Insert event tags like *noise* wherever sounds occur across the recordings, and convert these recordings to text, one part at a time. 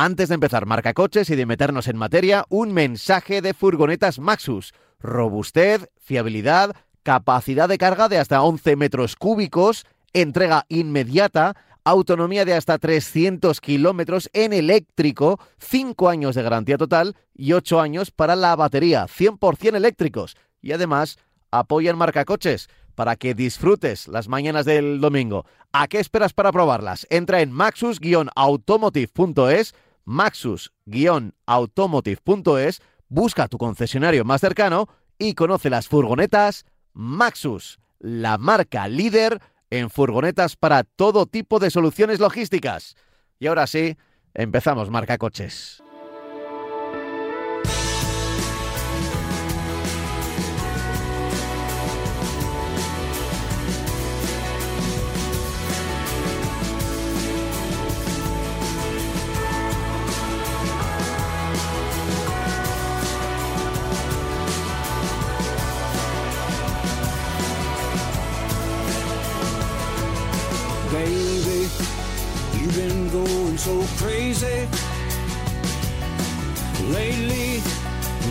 Antes de empezar marca coches y de meternos en materia, un mensaje de furgonetas Maxus. Robustez, fiabilidad, capacidad de carga de hasta 11 metros cúbicos, entrega inmediata, autonomía de hasta 300 kilómetros en eléctrico, 5 años de garantía total y 8 años para la batería, 100% eléctricos. Y además apoyan marca coches para que disfrutes las mañanas del domingo. ¿A qué esperas para probarlas? Entra en maxus-automotive.es maxus-automotive.es, busca tu concesionario más cercano y conoce las furgonetas Maxus, la marca líder en furgonetas para todo tipo de soluciones logísticas. Y ahora sí, empezamos marca coches. been going so crazy. Lately,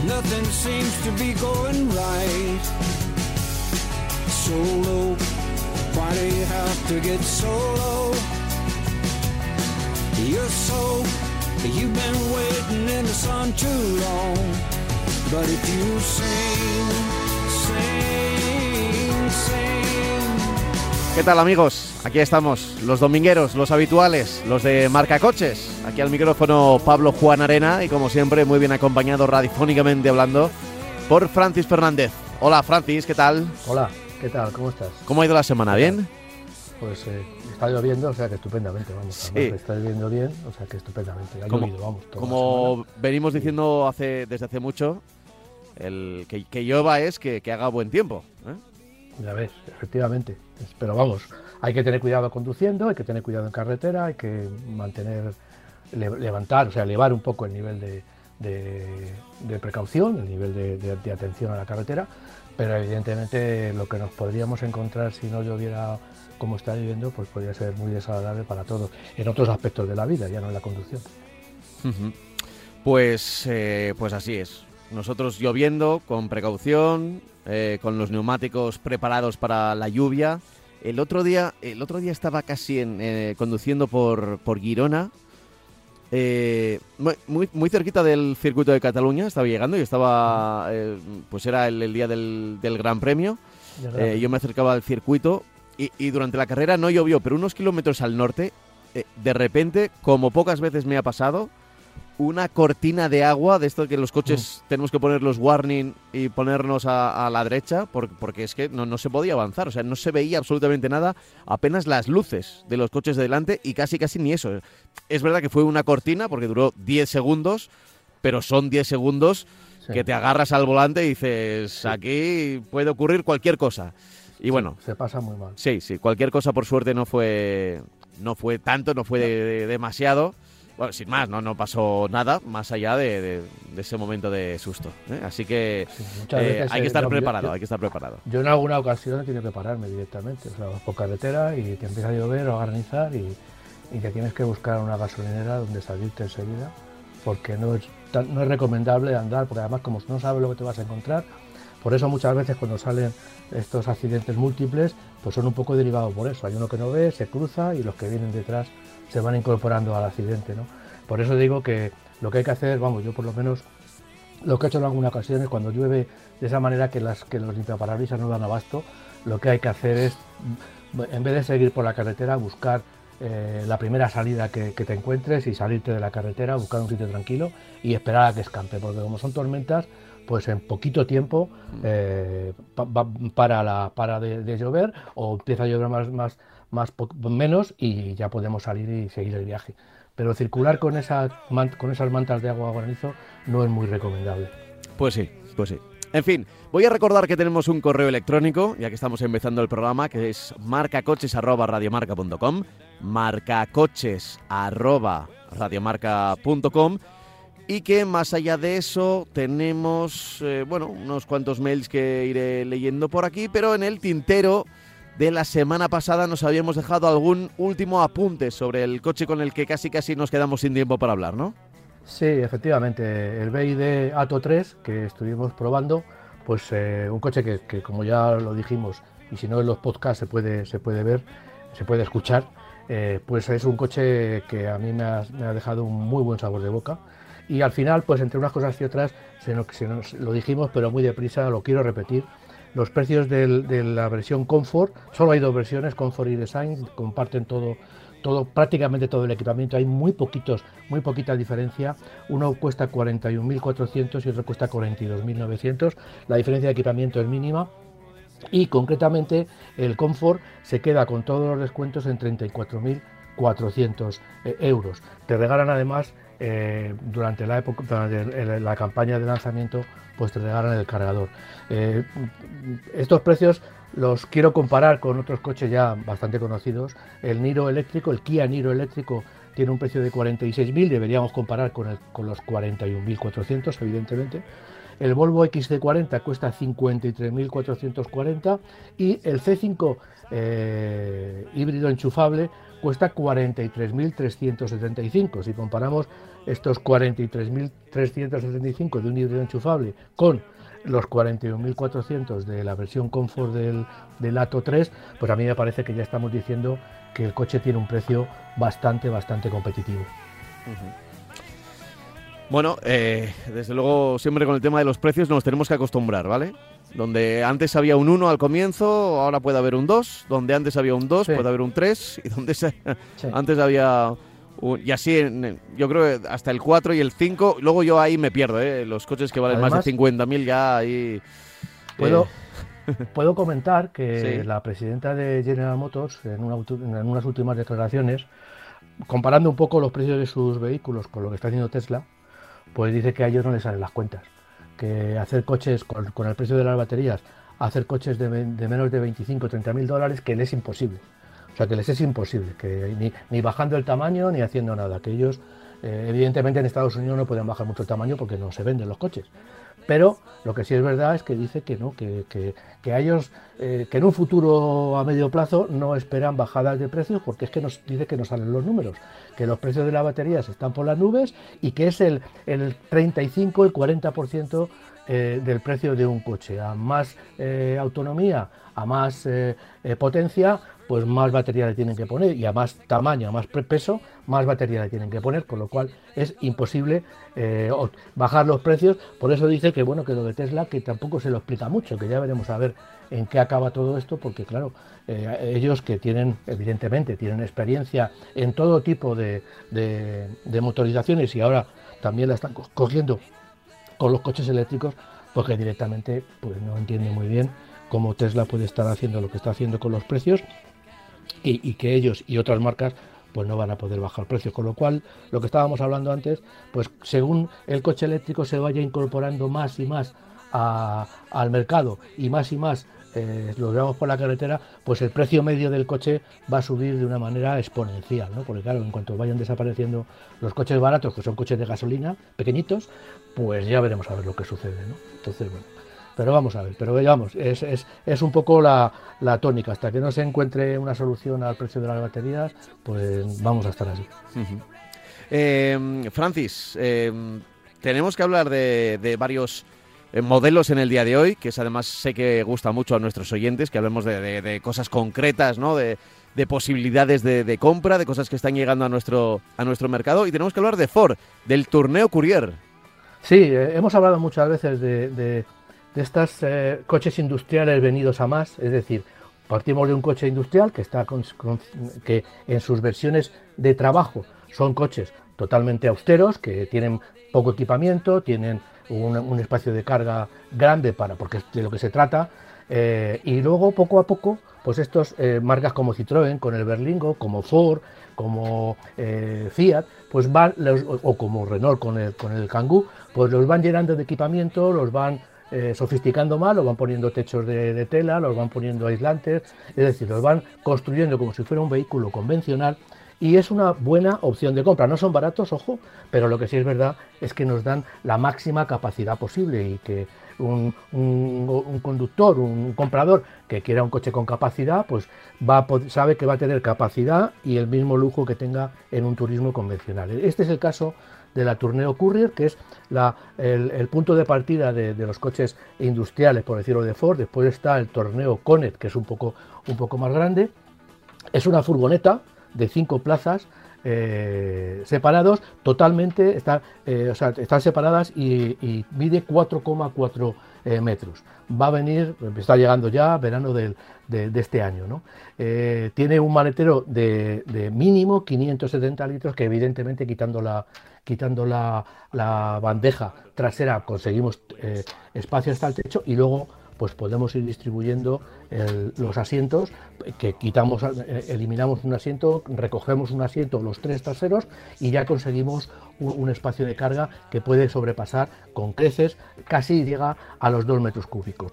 nothing seems to be going right. Solo, why do you have to get solo? You're so, you've been waiting in the sun too long. But if you sing, sing. ¿Qué tal amigos? Aquí estamos, los domingueros, los habituales, los de Marca Coches. Aquí al micrófono Pablo Juan Arena y como siempre muy bien acompañado radiofónicamente hablando por Francis Fernández. Hola Francis, ¿qué tal? Hola, ¿qué tal? ¿Cómo estás? ¿Cómo ha ido la semana? ¿Bien? Pues eh, está lloviendo, o sea que estupendamente, vamos. Sí. Está lloviendo bien, o sea que estupendamente. Ha llovido, vamos. Como venimos diciendo hace, desde hace mucho, el que, que llueva es que, que haga buen tiempo. ¿eh? Ya ves, efectivamente. Pero vamos, hay que tener cuidado conduciendo, hay que tener cuidado en carretera, hay que mantener, levantar, o sea, elevar un poco el nivel de, precaución, el nivel de, atención a la carretera, pero evidentemente lo que nos podríamos encontrar si no lloviera como está lloviendo, pues podría ser muy desagradable para todos, en otros aspectos de la vida, ya no en la conducción. Pues, eh, pues así es. Nosotros lloviendo, con precaución, eh, con los neumáticos preparados para la lluvia. El otro día, el otro día estaba casi en, eh, conduciendo por, por Girona, eh, muy, muy cerquita del circuito de Cataluña, estaba llegando y estaba, pues era el, día del, del, Gran Premio. yo me acercaba al circuito y, y, durante la carrera no llovió, pero unos kilómetros al norte, de repente, como pocas veces me ha pasado, una cortina de agua, de esto que los coches mm. tenemos que poner los warning y ponernos a, la derecha, porque es que no, se podía avanzar, o sea, no se veía absolutamente nada, apenas las luces de los coches de delante y casi casi ni eso. Es verdad que fue una cortina porque duró 10 segundos, pero son 10 segundos que te agarras al volante y dices, aquí puede ocurrir cualquier cosa. Y bueno, se pasa muy mal. Sí, sí, cualquier cosa por suerte no fue no fue tanto, no fue demasiado bueno, sin más, no, no pasó nada más allá de, ese momento de susto. ¿eh? Así que eh, hay que estar preparado, hay que estar preparado. Yo en alguna ocasión he tenido que pararme directamente, o sea, por carretera y te empieza a llover o a granizar y, y te tienes que buscar una gasolinera donde salirte enseguida, porque no es, no es recomendable andar, porque además como no sabes lo que te vas a encontrar, por eso muchas veces cuando salen estos accidentes múltiples, pues son un poco derivados por eso. Hay uno que no ve, se cruza y los que vienen detrás se van incorporando al accidente. ¿no? Por eso digo que lo que hay que hacer, vamos, yo por lo menos lo que he hecho en algunas ocasiones cuando llueve de esa manera que, las, que los limpiaparabrisas no dan abasto, lo que hay que hacer es, en vez de seguir por la carretera, buscar eh, la primera salida que, te encuentres y salirte de la carretera, buscar un sitio tranquilo y esperar a que escampe, porque como son tormentas, pues en poquito tiempo eh, para, la, para de, llover o empieza a llover más, más, más menos y ya podemos salir y seguir el viaje. Pero circular con, esa, con esas mantas de agua granizo no es muy recomendable. Pues sí, pues sí. En fin, voy a recordar que tenemos un correo electrónico, ya que estamos empezando el programa, que es marcacoches.radiomarca.com, marcacoches.radiomarca.com y que más allá de eso tenemos, eh, bueno, unos cuantos mails que iré leyendo por aquí, pero en el tintero de la semana pasada nos habíamos dejado algún último apunte sobre el coche con el que casi casi nos quedamos sin tiempo para hablar, ¿no? Sí, efectivamente, el BID Ato 3 que estuvimos probando, pues eh, un coche que, como ya lo dijimos, y si no en los podcasts se puede, se puede ver, se puede escuchar, eh, pues es un coche que a mí me ha, dejado un muy buen sabor de boca. Y al final, pues entre unas cosas y otras, se nos, lo dijimos, pero muy deprisa, lo quiero repetir, los precios de la versión Comfort, solo hay dos versiones, Comfort y Design, comparten todo, prácticamente todo el equipamiento, hay muy poquitos, muy poquita diferencia. Uno cuesta 41.400 y otro cuesta 42.900. La diferencia de equipamiento es mínima. Y concretamente el Comfort se queda con todos los descuentos en 34.400 eh, euros. Te regalan además eh, durante la época, durante la campaña de lanzamiento, pues te regalan el cargador. Eh, estos precios los quiero comparar con otros coches ya bastante conocidos. El Niro eléctrico, el Kia Niro eléctrico tiene un precio de 46.000, deberíamos comparar con, el, con los 41.400, evidentemente. El Volvo XC40 cuesta 53.440 y el C5 eh, híbrido enchufable cuesta 43.375. Si comparamos estos 43.375 de un híbrido enchufable con los 41.400 de la versión Comfort del, del, Ato 3, pues a mí me parece que ya estamos diciendo que el coche tiene un precio bastante, bastante competitivo. Bueno, eh, desde luego siempre con el tema de los precios nos tenemos que acostumbrar, ¿vale? Donde antes había un 1 al comienzo, ahora puede haber un 2. Donde antes había un 2, puede haber un 3. *laughs* Y donde antes había... y así, yo creo que hasta el 4 y el 5. Luego yo ahí me pierdo, ¿eh? Los coches que valen más de 50.000 ya ahí... Puedo, eh. *laughs* puedo comentar que la presidenta de General Motors, en, en unas últimas declaraciones, comparando un poco los precios de sus vehículos con lo que está haciendo Tesla, pues dice que a ellos no les salen las cuentas. Que hacer coches con, el precio de las baterías, hacer coches de, menos de 25 o 30 mil dólares, que les es imposible. O sea, que les es imposible, que ni, bajando el tamaño ni haciendo nada. Que ellos, eh, evidentemente en Estados Unidos no pueden bajar mucho el tamaño porque no se venden los coches. Pero lo que sí es verdad es que dice que no, que, a ellos, eh, que en un futuro a medio plazo no esperan bajadas de precios porque es que nos dice que no salen los números, que los precios de las baterías están por las nubes y que es el, el 35, el 40% eh, del precio de un coche. A más eh, autonomía, a más potencia, pues más batería le tienen que poner y a más tamaño, a más peso, más batería le tienen que poner, con lo cual es imposible eh, bajar los precios. Por eso dice que bueno que lo de Tesla que tampoco se lo explica mucho, que ya veremos a ver en qué acaba todo esto, porque claro, eh, ellos que tienen, evidentemente, tienen experiencia en todo tipo de, motorizaciones y ahora también la están cogiendo con los coches eléctricos, porque pues directamente pues no entiende muy bien cómo Tesla puede estar haciendo lo que está haciendo con los precios y, que ellos y otras marcas pues no van a poder bajar precios. Con lo cual, lo que estábamos hablando antes, pues según el coche eléctrico se vaya incorporando más y más al mercado y más y más eh, lo veamos por la carretera, pues el precio medio del coche va a subir de una manera exponencial, ¿no? Porque claro, en cuanto vayan desapareciendo los coches baratos, que son coches de gasolina, pequeñitos, pues ya veremos a ver lo que sucede, ¿no? Entonces, bueno. Pero vamos a ver, pero vamos, es, es, es un poco la, tónica. Hasta que no se encuentre una solución al precio de las baterías, pues vamos a estar así. Em, Francis, em, tenemos que hablar de, varios eh, modelos en el día de hoy, que es además sé que gusta mucho a nuestros oyentes, que hablemos de, cosas concretas, ¿no? De, posibilidades de, compra, de cosas que están llegando a nuestro, a nuestro mercado. Y tenemos que hablar de Ford, del Tourneo Courier. Sí, eh, hemos hablado muchas veces de, de estos eh, coches industriales venidos a más, es decir, partimos de un coche industrial que está que en sus versiones de trabajo son coches totalmente austeros, que tienen poco equipamiento, tienen un, espacio de carga grande para, porque es de lo que se trata, eh, y luego poco a poco, pues estos eh, marcas como Citroën, con el Berlingo, como Ford, como Fiat, pues van, o, como Renault con el, con el Kangoo, pues los van llenando de equipamiento, los van eh, sofisticando más, los van poniendo techos de, tela, los van poniendo aislantes, es decir, los van construyendo como si fuera un vehículo convencional y es una buena opción de compra. No son baratos, ojo, pero lo que sí es verdad es que nos dan la máxima capacidad posible y que un, conductor, un comprador que quiera un coche con capacidad, pues va sabe que va a tener capacidad y el mismo lujo que tenga en un turismo convencional. Este es el caso de la Tourneo Courier, que es el, punto de partida de, los coches industriales, por decirlo de Ford. Después está el Torneo Conet, que es un poco, un poco más grande. Es una furgoneta de cinco plazas eh, separados totalmente, está, eh, están separadas y, mide 4,4 eh, metros. Va a venir, está llegando ya verano de, este año. tiene un maletero de, mínimo 570 litros que evidentemente quitando la, quitando la, la bandeja trasera conseguimos espacio hasta el techo y luego pues podemos ir distribuyendo los asientos, que quitamos, eh, eliminamos un asiento, recogemos un asiento, los tres traseros, y ya conseguimos un, espacio de carga que puede sobrepasar con creces, casi llega a los dos metros cúbicos.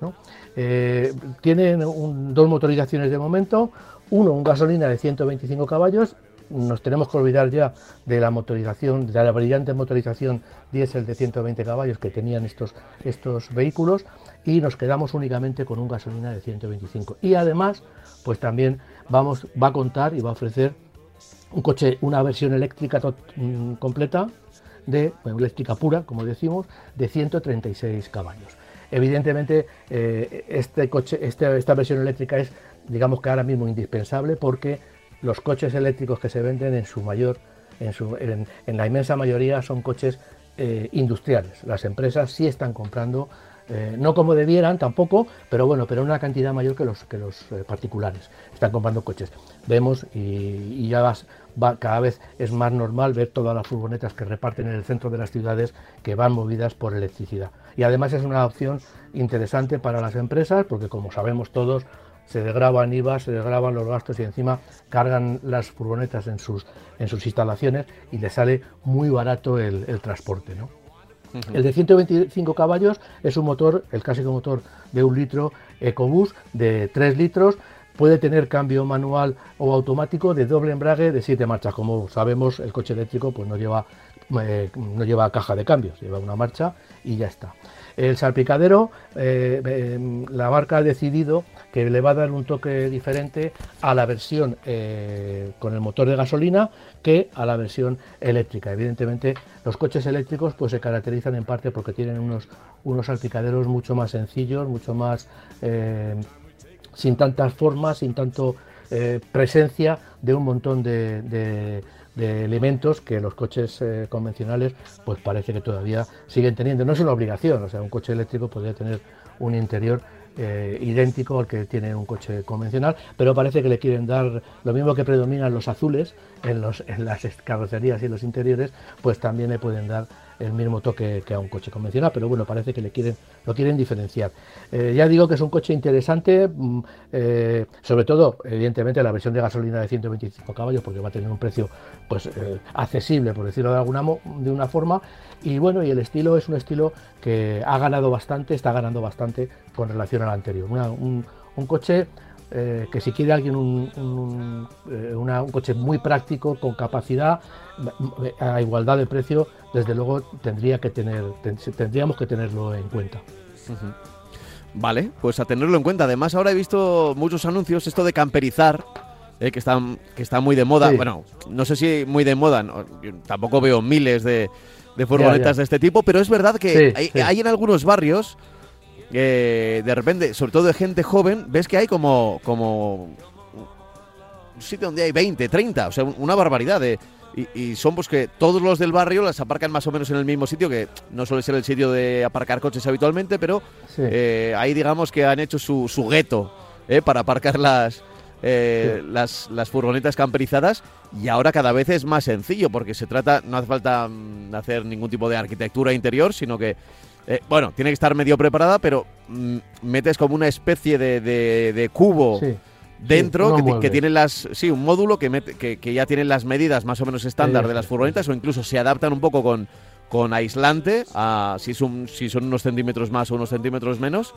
Eh, tienen dos motorizaciones de momento, uno, un gasolina de 125 caballos nos tenemos que olvidar ya de la motorización, de la brillante motorización diésel de 120 caballos que tenían estos, estos vehículos y nos quedamos únicamente con un gasolina de 125. Y además, pues también vamos, va a contar y va a ofrecer un coche, una versión eléctrica mm, completa de eléctrica pura, como decimos, de 136 caballos. Evidentemente, eh, este coche, este, esta versión eléctrica es, digamos que ahora mismo indispensable porque los coches eléctricos que se venden en su mayor, en, en, la inmensa mayoría son coches eh, industriales. Las empresas sí están comprando, eh, no como debieran tampoco, pero bueno, pero una cantidad mayor que los, que los eh, particulares. Están comprando coches. Vemos y, ya va, cada vez es más normal ver todas las furgonetas que reparten en el centro de las ciudades que van movidas por electricidad. Y además es una opción interesante para las empresas porque como sabemos todos, se degraban IVA, se degraban los gastos y encima cargan las furgonetas en sus, en sus instalaciones y les sale muy barato el, transporte. ¿no? El de 125 caballos es un motor, el clásico motor de un litro EcoBoost de 3 litros, puede tener cambio manual o automático de doble embrague de 7 marchas. Como sabemos, el coche eléctrico pues, no, lleva, eh, no lleva caja de cambios, lleva una marcha y ya está. El salpicadero, eh, eh, la marca ha decidido que le va a dar un toque diferente a la versión eh, con el motor de gasolina que a la versión eléctrica. Evidentemente, los coches eléctricos pues, se caracterizan en parte porque tienen unos, unos salpicaderos mucho más sencillos, mucho más sin tantas formas, sin tanto presencia de un montón de elementos que los coches eh, convencionales pues parece que todavía siguen teniendo. No es una obligación, o sea, un coche eléctrico podría tener un interior eh, idéntico al que tiene un coche convencional, pero parece que le quieren dar lo mismo que predominan los azules en, los, en las *laughs* carrocerías y los interiores, pues también le pueden dar el mismo toque que a un coche convencional, pero bueno, parece que le quieren, lo quieren diferenciar. Eh, ya digo que es un coche interesante, mm, eh, sobre todo, evidentemente, la versión de gasolina de 125 caballos, porque va a tener un precio pues eh, accesible, por decirlo de alguna de una forma, y bueno, y el estilo es un estilo que ha ganado bastante, está ganando bastante con relación al anterior. un, un coche eh, que si quiere alguien un, eh, coche muy práctico, con capacidad, a igualdad de precio, desde luego tendría que tener, tendríamos que tenerlo en cuenta. Vale, pues a tenerlo en cuenta. Además, ahora he visto muchos anuncios, esto de camperizar, eh, que, está, que está muy de moda. Bueno, no sé si muy de moda, tampoco veo miles de, furgonetas de este tipo, pero es verdad que hay en algunos barrios de repente, sobre todo de gente joven, ves que hay como, como un sitio donde hay 20, 30, o sea, una barbaridad de... Y, son pues que todos los del barrio las aparcan más o menos en el mismo sitio, que no suele ser el sitio de aparcar coches habitualmente, pero eh, ahí digamos que han hecho su, su gueto eh, para aparcar las, eh, las, las, furgonetas camperizadas y ahora cada vez es más sencillo porque se trata, no hace falta mm, hacer ningún tipo de arquitectura interior, sino que eh, bueno, tiene que estar medio preparada, pero mm, metes como una especie de, cubo dentro que, tiene las. Sí, un módulo que, que, ya tiene las medidas más o menos estándar de las furgonetas o incluso se adaptan un poco con, con aislante, a, si, son, si son unos centímetros más o unos centímetros menos.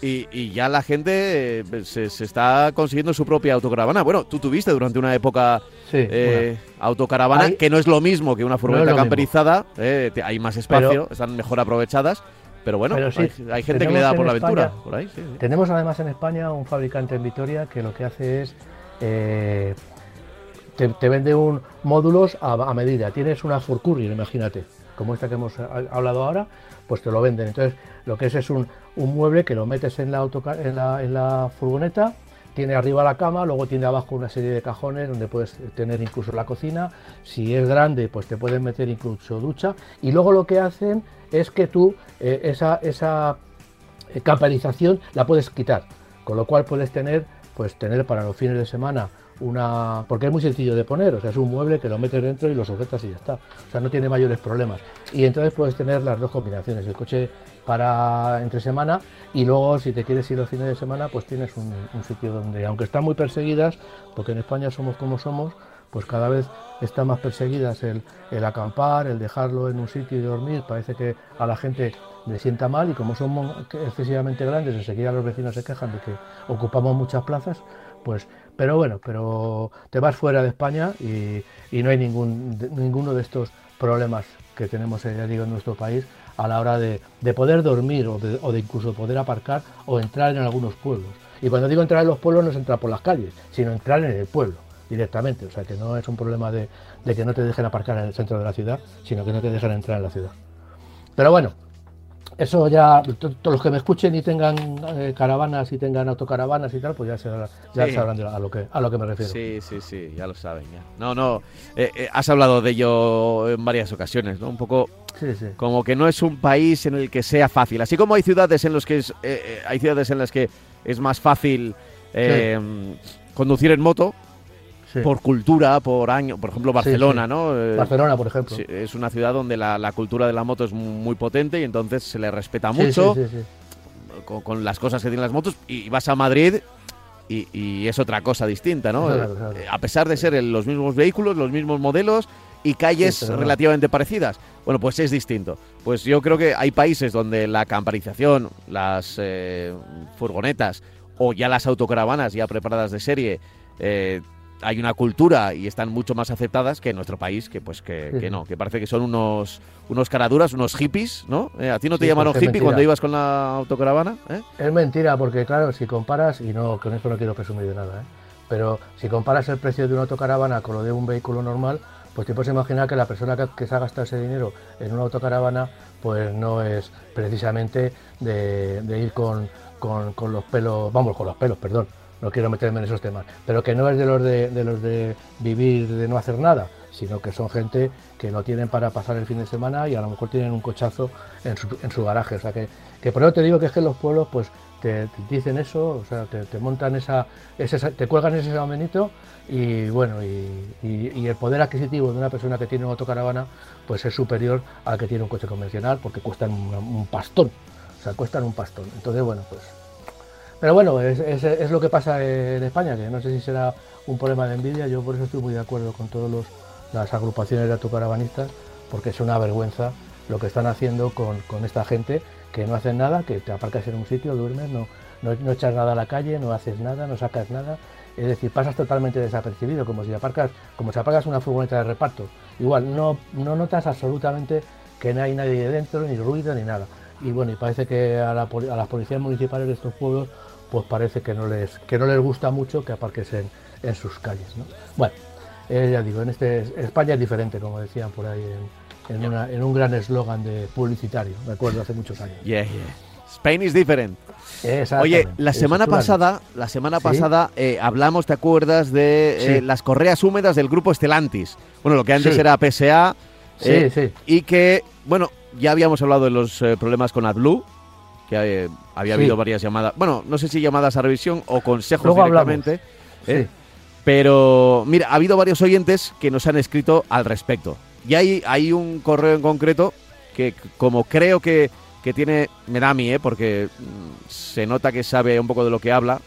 Y, ya la gente eh, se, está consiguiendo su propia autocaravana. Bueno, tú tuviste durante una época eh, autocaravana, que no es lo mismo que una furgoneta camperizada, eh, hay más espacio, están mejor aprovechadas. Pero bueno, hay, gente que le da por la aventura. tenemos además en España un fabricante en Vitoria que lo que hace es te, vende un módulos a, medida. Tienes una Furcurrier, imagínate, como esta que hemos hablado ahora, pues te lo venden. Entonces, lo que es es un, mueble que lo metes en la, la, en la furgoneta, tiene arriba la cama, luego tiene abajo una serie de cajones donde puedes tener incluso la cocina. Si es grande, pues te pueden meter incluso ducha. Y luego lo que hacen es que tú eh, esa, esa eh, camperización la puedes quitar. Con lo cual puedes tener, pues tener para los fines de semana una. porque es muy sencillo de poner, o sea, es un mueble que lo metes dentro y lo sujetas y ya está. O sea, no tiene mayores problemas. Y entonces puedes tener las dos combinaciones, el coche para entre semana y luego si te quieres ir los fines de semana, pues tienes un, sitio donde, aunque están muy perseguidas, porque en España somos como somos, pues cada vez están más perseguidas el, el, acampar, el dejarlo en un sitio y dormir, parece que a la gente le sienta mal y como somos excesivamente grandes, enseguida los vecinos se quejan de que ocupamos muchas plazas, pues pero bueno, pero te vas fuera de España y, no hay ningún, ninguno de estos problemas que tenemos, eh, ya digo, en nuestro país a la hora de, poder dormir o de, incluso poder aparcar o entrar en algunos pueblos. Y cuando digo entrar en los pueblos no es entrar por las calles, sino entrar en el pueblo directamente. O sea que no es un problema de, de que no te dejen aparcar en el centro de la ciudad, sino que no te dejen entrar en la ciudad. Pero bueno, eso ya, todos los que me escuchen y tengan eh, caravanas y tengan autocaravanas y tal, pues ya, sabrán a lo, que, a lo que me refiero. Sí, sí, sí, ya lo saben. Ya. No, no, eh, eh, has hablado de ello en varias ocasiones, ¿no? Un poco como que no es un país en el que sea fácil. Así como hay ciudades en, los que es, hay ciudades en las que es más fácil conducir en moto, por cultura, por año. Por ejemplo, Barcelona, ¿no? Eh, Barcelona, por ejemplo. es una ciudad donde la, cultura de la moto es muy potente y entonces se le respeta mucho con, las cosas que tienen las motos. Y vas a Madrid y, es otra cosa distinta, ¿no? Eh, a pesar de ser los mismos vehículos, los mismos modelos y calles relativamente parecidas. Bueno, pues es distinto. Pues yo creo que hay países donde la camparización, las eh, furgonetas o ya las autocaravanas ya preparadas de serie hay una cultura y están mucho más aceptadas que en nuestro país, que pues que, no, que parece que son unos unos caraduras, unos hippies, ¿no? Eh, ¿A ti no te llamaron hippie cuando ibas con la autocaravana? Eh? Es mentira, porque claro, si comparas, y no, con esto no quiero presumir de nada, ¿eh? pero si comparas el precio de una autocaravana con lo de un vehículo normal, pues te puedes imaginar que la persona que, se ha gastado ese dinero en una autocaravana, pues no es precisamente de, ir con, con los pelos, vamos, con los pelos, perdón, no quiero meterme en esos temas, pero que no es de los de, los de vivir, de no hacer nada, sino que son gente que no tienen para pasar el fin de semana y a lo mejor tienen un cochazo en su, en su garaje. O sea que, que por eso te digo que es que los pueblos pues te, dicen eso, o sea, te, montan esa, ese, te cuelgan ese examenito y bueno, y, el poder adquisitivo de una persona que tiene una autocaravana pues es superior al que tiene un coche convencional porque cuestan un, un pastón, o sea, cuestan un pastón. Entonces, bueno, pues pero bueno, es, lo que pasa en España, que no sé si será un problema de envidia, yo por eso estoy muy de acuerdo con todas las agrupaciones de autocaravanistas, porque es una vergüenza lo que están haciendo con, esta gente que no hacen nada, que te aparcas en un sitio, duermes, no, no, echas nada a la calle, no haces nada, no sacas nada, es decir, pasas totalmente desapercibido, como si aparcas, como si aparcas una furgoneta de reparto. Igual, no, no notas absolutamente que no hay nadie dentro, ni ruido, ni nada. Y bueno, y parece que a, a las policías municipales de estos pueblos pues parece que no les, que no les gusta mucho que aparques en, en sus calles. ¿no? Bueno, eh, ya digo, en este España es diferente, como decían por ahí en, en, un gran eslogan de publicitario, me acuerdo hace muchos años. Yeah, yeah. Spain is different. Oye, la semana pasada, la semana pasada eh, hablamos, ¿te acuerdas de eh, las correas húmedas del grupo Estelantis? Bueno, lo que antes era PSA. y que, bueno, ya habíamos hablado de los problemas con AdBlue, que eh, había habido varias llamadas, bueno, no sé si llamadas a revisión o consejos directamente. ¿eh? Pero mira, ha habido varios oyentes que nos han escrito al respecto. Y hay, hay un correo en concreto que como creo que, que tiene, me da a mí, ¿eh? porque mm, se nota que sabe un poco de lo que habla.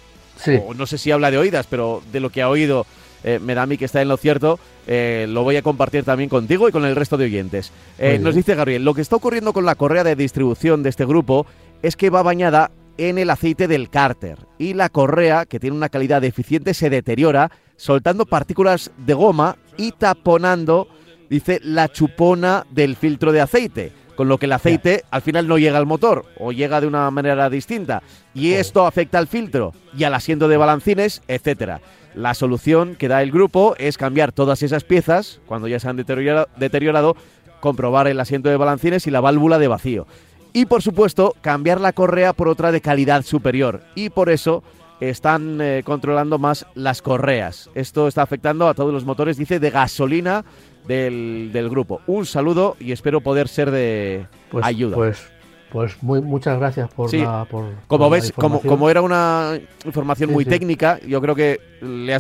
O no sé si habla de oídas, pero de lo que ha oído eh, me da a mí que está en lo cierto. lo voy a compartir también contigo y con el resto de oyentes. nos dice Gabriel, lo que está ocurriendo con la correa de distribución de este grupo es que va bañada en el aceite del cárter y la correa, que tiene una calidad deficiente, se deteriora, soltando partículas de goma y taponando, dice, la chupona del filtro de aceite con lo que el aceite al final no llega al motor o llega de una manera distinta y esto afecta al filtro y al asiento de balancines, etcétera. La solución que da el grupo es cambiar todas esas piezas cuando ya se han deteriorado, comprobar el asiento de balancines y la válvula de vacío. Y por supuesto, cambiar la correa por otra de calidad superior. Y por eso están eh, controlando más las correas. Esto está afectando a todos los motores, dice, de gasolina del, grupo. Un saludo y espero poder ser de pues, ayuda. Pues pues muy, muchas gracias por la. Por, como ves, como, como era una información muy técnica, yo creo que le ha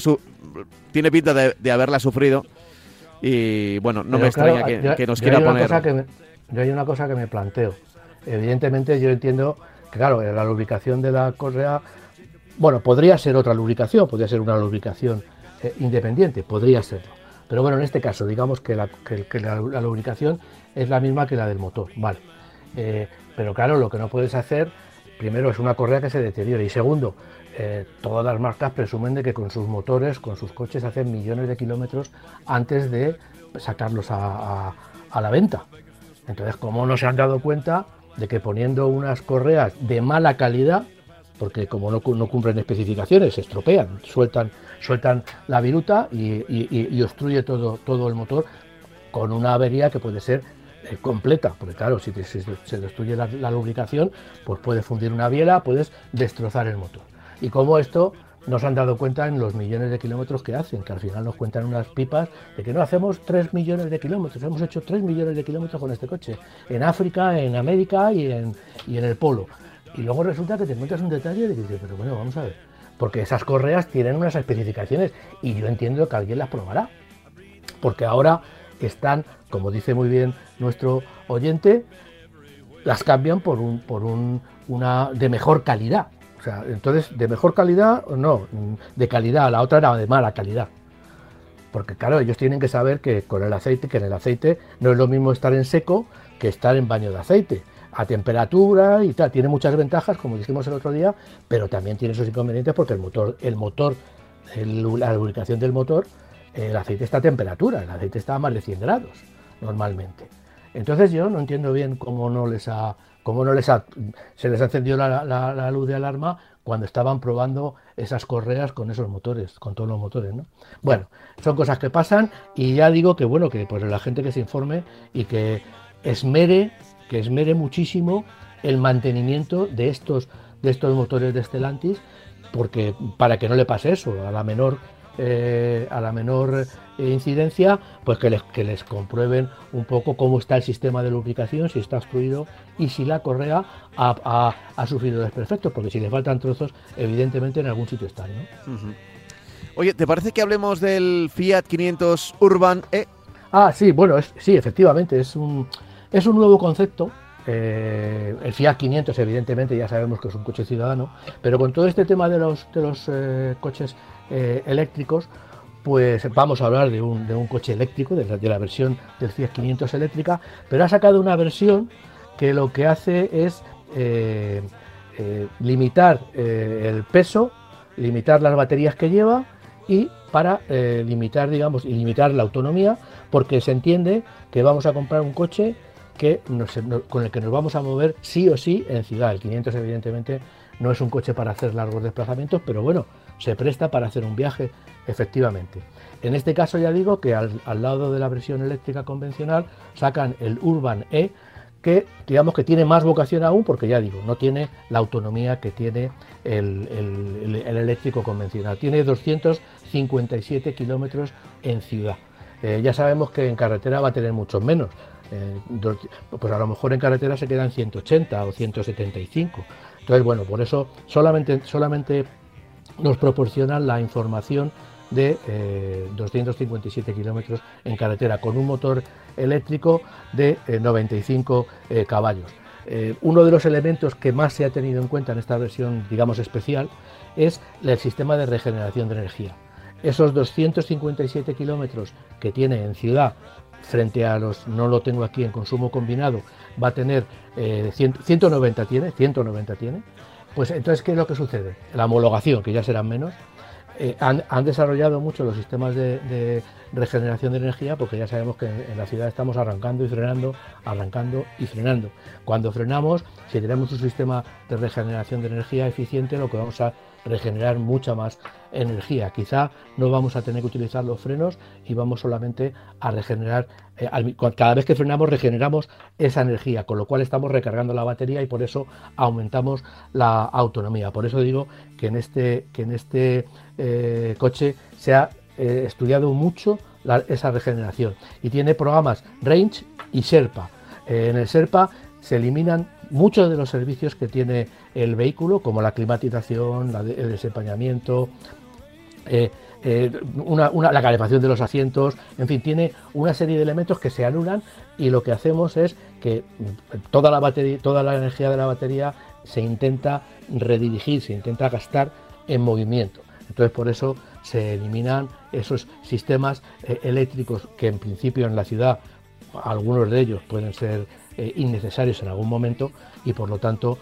tiene pinta de, haberla sufrido. Y bueno, no me extraña que, nos quiera poner. yo hay una cosa que me planteo. Evidentemente, yo entiendo que, claro, la lubricación de la correa. Bueno, podría ser otra lubricación, podría ser una lubricación eh, independiente, podría serlo. Pero bueno, en este caso, digamos que, la, lubricación es la misma que la del motor. Vale. Eh, pero claro, lo que no puedes hacer, primero, es una correa que se deteriore. Y segundo, eh, todas las marcas presumen de que con sus motores, con sus coches, hacen millones de kilómetros antes de sacarlos a, la venta. Entonces, ¿cómo no se han dado cuenta de que poniendo unas correas de mala calidad, porque como no, cumplen especificaciones, se estropean, sueltan, sueltan la viruta y, obstruye todo, todo el motor con una avería que puede ser eh, completa, porque claro, si, se destruye la, lubricación, pues puede fundir una biela, puedes destrozar el motor. Y como esto nos han dado cuenta en los millones de kilómetros que hacen, que al final nos cuentan unas pipas de que no hacemos 3 millones de kilómetros, hemos hecho 3 millones de kilómetros con este coche, en África, en América y en, y en el Polo. Y luego resulta que te encuentras un detalle de que dices, pero bueno, vamos a ver, porque esas correas tienen unas especificaciones y yo entiendo que alguien las probará, porque ahora están, como dice muy bien nuestro oyente, las cambian por, un, por un, una de mejor calidad. O sea, entonces, de mejor calidad, no, de calidad, la otra era de mala calidad. Porque claro, ellos tienen que saber que con el aceite, que en el aceite no es lo mismo estar en seco que estar en baño de aceite. A temperatura y tal, tiene muchas ventajas, como dijimos el otro día, pero también tiene esos inconvenientes porque el motor, el motor, la lubricación del motor el aceite está a temperatura, el aceite está a más de 100 grados normalmente. Entonces yo no entiendo bien cómo no les ha, cómo no les ha, se les ha encendido la, luz de alarma cuando estaban probando esas correas con esos motores, con todos los motores, ¿no? Bueno, son cosas que pasan y ya digo que bueno, que pues la gente que se informe y que esmere, que esmere muchísimo el mantenimiento de estos, de estos motores de Stellantis, porque para que no le pase eso, a la menor eh, a la menor eh, incidencia, pues que les, que les comprueben un poco cómo está el sistema de lubricación, si está obstruido y si la correa ha, sufrido desperfectos, porque si les faltan trozos, evidentemente en algún sitio están. Oye, ¿te parece que hablemos del Fiat 500 Urban E? Ah, sí, bueno, sí, efectivamente, es un, es un nuevo concepto eh, el Fiat 500, evidentemente, ya sabemos que es un coche ciudadano, pero con todo este tema de los, de los coches eh, eléctricos, pues vamos a hablar de un, de un coche eléctrico, de la, versión del Fiat 500 eléctrica, pero ha sacado una versión que lo que hace es eh, eh, limitar el peso, limitar las baterías que lleva y para limitar, digamos, y limitar la autonomía, porque se entiende que vamos a comprar un coche que con el que nos vamos a mover sí o sí en ciudad. El 500 evidentemente no es un coche para hacer largos desplazamientos, pero bueno, se presta para hacer un viaje efectivamente. En este caso ya digo que al, lado de la versión eléctrica convencional sacan el Urban E, que digamos que tiene más vocación aún porque ya digo, no tiene la autonomía que tiene el, eléctrico convencional. Tiene 257 kilómetros en ciudad. Eh, ya sabemos que en carretera va a tener muchos menos. Eh, pues a lo mejor en carretera se quedan 180 o 175. Entonces, bueno, por eso solamente, solamente nos proporcionan la información de 257 eh, kilómetros en carretera con un motor eléctrico de 95 eh, eh, caballos. uno de los elementos que más se ha tenido en cuenta en esta versión, digamos, especial, es el sistema de regeneración de energía. Esos 257 kilómetros que tiene en ciudad frente a los, no lo tengo aquí en consumo combinado, va a tener 190 tiene, 190 tiene, Pues entonces, ¿qué es lo que sucede? La homologación, que ya serán menos, eh, han, desarrollado mucho los sistemas de, regeneración de energía porque ya sabemos que en, la ciudad estamos arrancando y frenando, arrancando y frenando. Cuando frenamos, si tenemos un sistema de regeneración de energía eficiente, lo que vamos a regenerar mucha más energía. Quizá no vamos a tener que utilizar los frenos y vamos solamente a regenerar, eh, cada vez que frenamos regeneramos esa energía, con lo cual estamos recargando la batería y por eso aumentamos la autonomía. Por eso digo que en este, que en este eh, coche se ha eh, estudiado mucho esa regeneración y tiene programas Range y Sherpa. en el Sherpa se eliminan muchos de los servicios que tiene el vehículo, como la climatización, el desempañamiento, eh, eh, la calefacción de los asientos, en fin, tiene una serie de elementos que se anulan y lo que hacemos es que toda la batería, toda la energía de la batería se intenta redirigir, se intenta gastar en movimiento. Entonces por eso se eliminan esos sistemas eh, eléctricos que en principio en la ciudad algunos de ellos pueden ser eh, innecesarios en algún momento y por lo tanto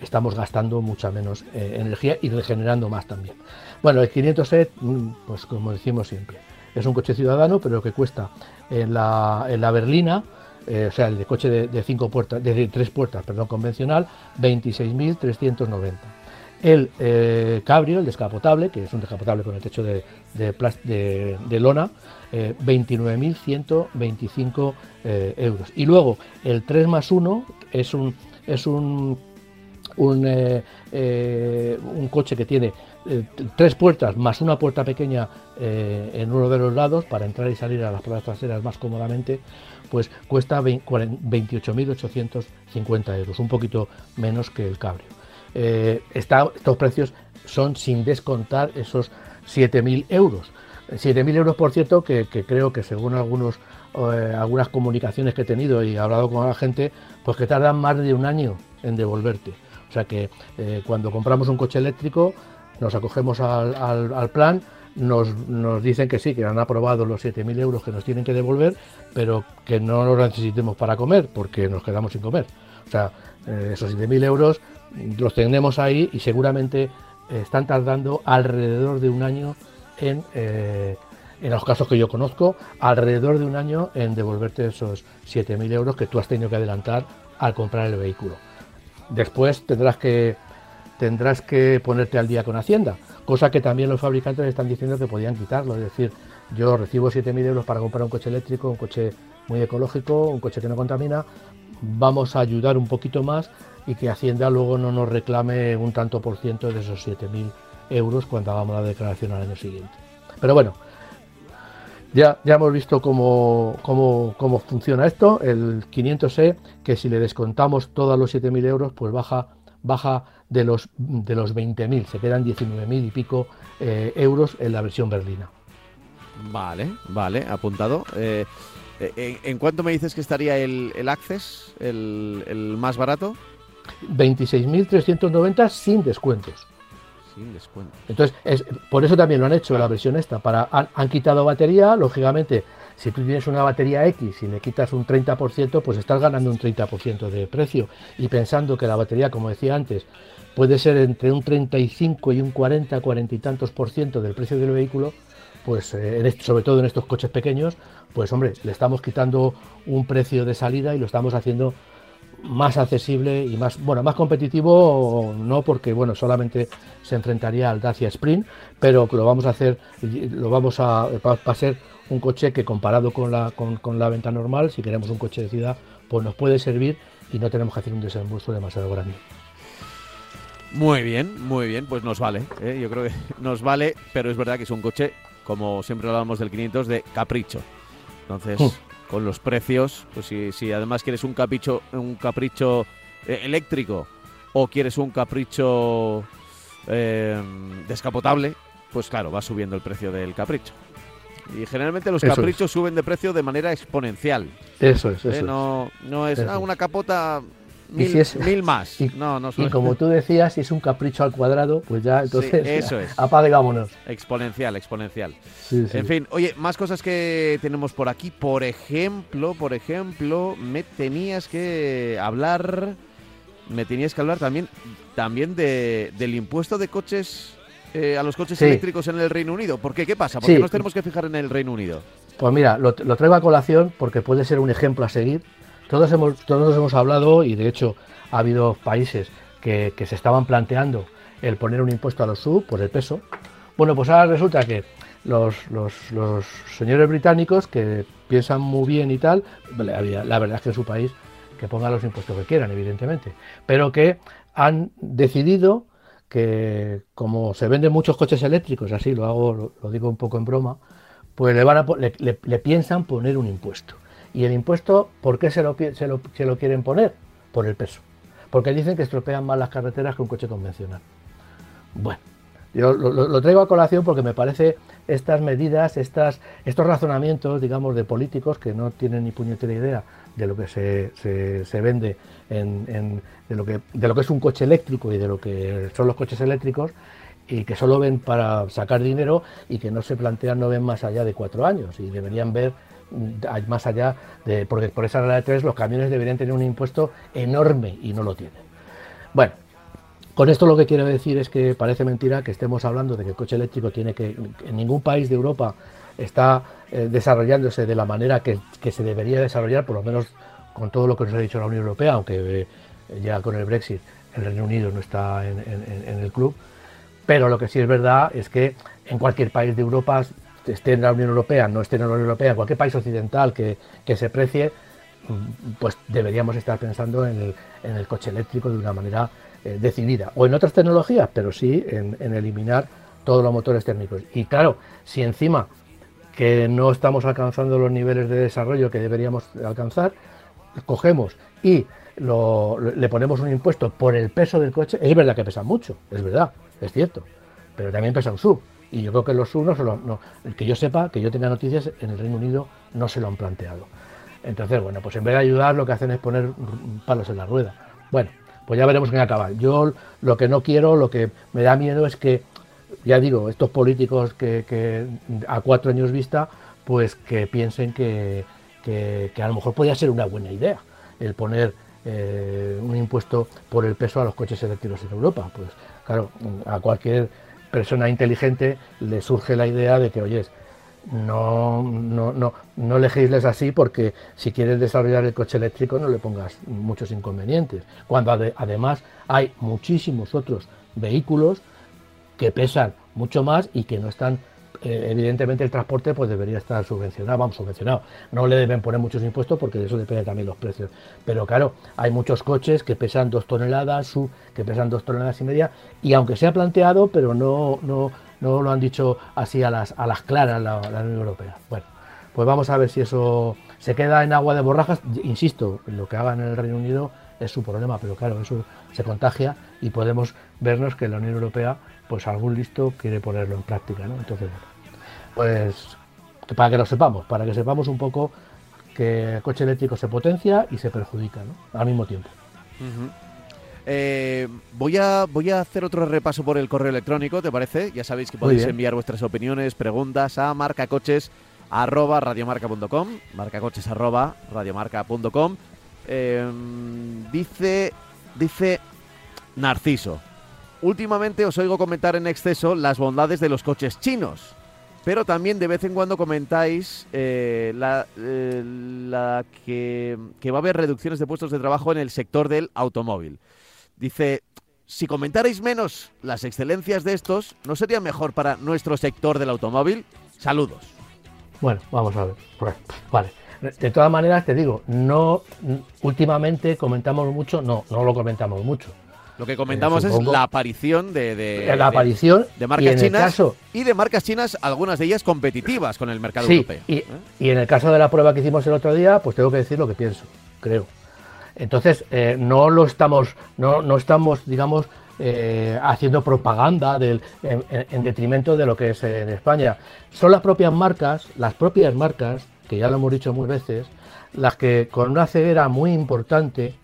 estamos gastando mucha menos eh, energía y regenerando más también. Bueno, el 500E, mm, pues como decimos siempre, es un coche ciudadano, pero que cuesta en la, en la berlina, eh, o sea, el de coche de, cinco puertas, de tres puertas, perdón, convencional, 26.390. El cabrio, el descapotable, que es un descapotable con el techo de, lona, 29.125 eh, euros. Y luego el 3 más 1 es un, es un, eh, eh, un coche que tiene tres puertas más una puerta pequeña en uno de los lados para entrar y salir a las plazas traseras más cómodamente, pues cuesta 28.850 euros, un poquito menos que el cabrio. Estos precios son sin descontar esos 7.000 euros. 7.000 euros, por cierto, que, creo que según algunos, eh, algunas comunicaciones que he tenido y he hablado con la gente, pues que tardan más de un año en devolverte. O sea que eh, cuando compramos un coche eléctrico, nos acogemos al, plan, nos, dicen que sí, que han aprobado los 7.000 euros que nos tienen que devolver, pero que no los necesitemos para comer, porque nos quedamos sin comer. O sea, eh, esos 7.000 euros los tenemos ahí y seguramente están tardando alrededor de un año en, eh, en los casos que yo conozco, alrededor de un año en devolverte esos 7.000 euros que tú has tenido que adelantar al comprar el vehículo. Después tendrás que, tendrás que ponerte al día con Hacienda, cosa que también los fabricantes están diciendo que podían quitarlo. Es decir, yo recibo 7.000 euros para comprar un coche eléctrico, un coche muy ecológico, un coche que no contamina, vamos a ayudar un poquito más y que Hacienda luego no nos reclame un tanto por ciento de esos 7.000 euros cuando hagamos la declaración al año siguiente. Pero bueno, ya, ya hemos visto cómo, cómo, funciona esto. El 500E, que si le descontamos todos los 7.000 euros, pues baja, baja de los, de los 20.000, se quedan 19.000 y pico eh, euros en la versión berlina. Vale, vale, apuntado. Eh, eh, ¿en, cuánto me dices que estaría el, el Access, el más barato? 26.390 sin descuentos. Entonces, es, por eso también lo han hecho la versión esta. Para, han, quitado batería, lógicamente, si tú tienes una batería X y le quitas un 30%, pues estás ganando un 30% de precio. Y pensando que la batería, como decía antes, puede ser entre un 35 y un 40, 40 y tantos por ciento del precio del vehículo, pues eh, sobre todo en estos coches pequeños, pues hombre, le estamos quitando un precio de salida y lo estamos haciendo más accesible y más bueno más competitivo no porque bueno solamente se enfrentaría al Dacia Sprint pero lo vamos a hacer lo vamos a va, a ser un coche que comparado con la con, la venta normal si queremos un coche de ciudad pues nos puede servir y no tenemos que hacer un desembolso demasiado grande. Muy bien muy bien pues nos vale ¿eh? yo creo que *laughs* nos vale pero es verdad que es un coche como siempre hablamos del 500 de capricho. Entonces uh con los precios, pues si, si además quieres un capricho, un capricho eh, eléctrico o quieres un capricho eh, descapotable, pues claro, va subiendo el precio del capricho. Y generalmente los caprichos suben de precio de manera exponencial. Eso es, ¿Eh? eso no, no es ah, una capota Mil, más. Y, no, no y como tú decías, si es un capricho al cuadrado, pues ya entonces eso es. apague vámonos. Exponencial, exponencial. En fin, oye, más cosas que tenemos por aquí. Por ejemplo, por ejemplo, me tenías que hablar me tenías que hablar también, también de, del impuesto de coches eh, a los coches eléctricos en el Reino Unido. ¿Por qué? ¿Qué pasa? ¿Por qué nos tenemos que fijar en el Reino Unido? Pues mira, lo, traigo a colación porque puede ser un ejemplo a seguir. Todos hemos, todos hemos hablado y de hecho ha habido países que, se estaban planteando el poner un impuesto a los sub por el peso. Bueno, pues ahora resulta que los, señores británicos que piensan muy bien y tal, la verdad es que en su país que pongan los impuestos que quieran, evidentemente, pero que han decidido que como se venden muchos coches eléctricos, así lo hago, lo, digo un poco en broma, pues le, van le, piensan poner un impuesto. ¿Y el impuesto por qué se lo, se, lo, se lo quieren poner? Por el peso. Porque dicen que estropean más las carreteras que un coche convencional. Bueno, yo lo, traigo a colación porque me parece estas medidas, estas, estos razonamientos, digamos, de políticos que no tienen ni puñetera idea de lo que se, se, vende en, de, lo que, de lo que es un coche eléctrico y de lo que son los coches eléctricos y que solo ven para sacar dinero y que no se plantean, no ven más allá de cuatro años y deberían ver más allá de, porque por esa regla de tres los camiones deberían tener un impuesto enorme y no lo tienen. Bueno, con esto lo que quiero decir es que parece mentira que estemos hablando de que el coche eléctrico tiene que, en ningún país de Europa está eh, desarrollándose de la manera que, se debería desarrollar, por lo menos con todo lo que nos ha dicho la Unión Europea, aunque eh, ya con el Brexit el Reino Unido no está en, el club. Pero lo que sí es verdad es que en cualquier país de Europa, esté en la Unión Europea, no esté en la Unión Europea, en cualquier país occidental que, se precie, mm, pues deberíamos estar pensando en el coche eléctrico de una manera eh, decidida, o en otras tecnologías, pero sí en, eliminar todos los motores térmicos. Y claro, si encima que no estamos alcanzando los niveles de desarrollo que deberíamos alcanzar, cogemos y le ponemos un impuesto por el peso del coche, es verdad que pesa mucho, es verdad, es cierto, pero también pesa un sub. Y yo creo que los sub no, no que yo sepa, que yo tenga noticias, en el Reino Unido no se lo han planteado. Entonces, bueno, pues en vez de ayudar, lo que hacen es poner palos en la rueda. Bueno, pues ya veremos qué acaba. Yo lo que no quiero, lo que me da miedo es que, ya digo, estos políticos que, a cuatro años vista, pues que piensen que, a lo mejor podría ser una buena idea el poner eh, un impuesto por el peso a los coches eléctricos en Europa. Pues claro, a cualquier persona inteligente le surge la idea de que, oye, no, no, no, no legisles así porque si quieres desarrollar el coche eléctrico no le pongas muchos inconvenientes. Cuando además hay muchísimos otros vehículos que pesan mucho más y que no están eh, evidentemente el transporte pues debería estar subvencionado, vamos, subvencionado. No le deben poner muchos impuestos porque de eso depende también los precios. Pero claro, hay muchos coches que pesan dos toneladas, que pesan dos toneladas y media, y aunque sea planteado, pero no, no, no lo han dicho así a las, a las claras la, Unión Europea. Bueno, pues vamos a ver si eso se queda en agua de borrajas. Insisto, lo que hagan en el Reino Unido es su problema, pero claro, eso se contagia y podemos vernos que la Unión Europea, pues algún listo quiere ponerlo en práctica, ¿no? Entonces, pues para que lo sepamos, para que sepamos un poco que el coche eléctrico se potencia y se perjudica, ¿no? Al mismo tiempo. Eh, voy, a, voy a hacer otro repaso por el correo electrónico, ¿te parece? Ya sabéis que podéis enviar vuestras opiniones, preguntas a marcacoches arroba radiomarca.com, marcacoches arroba radiomarca.com. Em, dice, dice Narciso, últimamente os oigo comentar en exceso las bondades de los coches chinos, pero también de vez en cuando comentáis eh, eh, que, que va a haber reducciones de puestos de trabajo en el sector del automóvil. Dice, si comentarais menos las excelencias de estos, ¿no sería mejor para nuestro sector del automóvil? Saludos. Bueno, vamos a ver. Vale. De todas maneras, te digo, no últimamente comentamos mucho, no, no lo comentamos mucho. Lo que comentamos es la aparición de, la aparición de, marcas chinas y de marcas chinas, algunas de ellas competitivas con el mercado europeo. Y, y en el caso de la prueba que hicimos el otro día, pues tengo que decir lo que pienso, creo. Entonces, eh, no lo estamos, no, no estamos, digamos, eh, haciendo propaganda en, detrimento de lo que es en España. Son las propias marcas, las propias marcas, que ya lo hemos dicho muchas veces, las que con una ceguera muy importante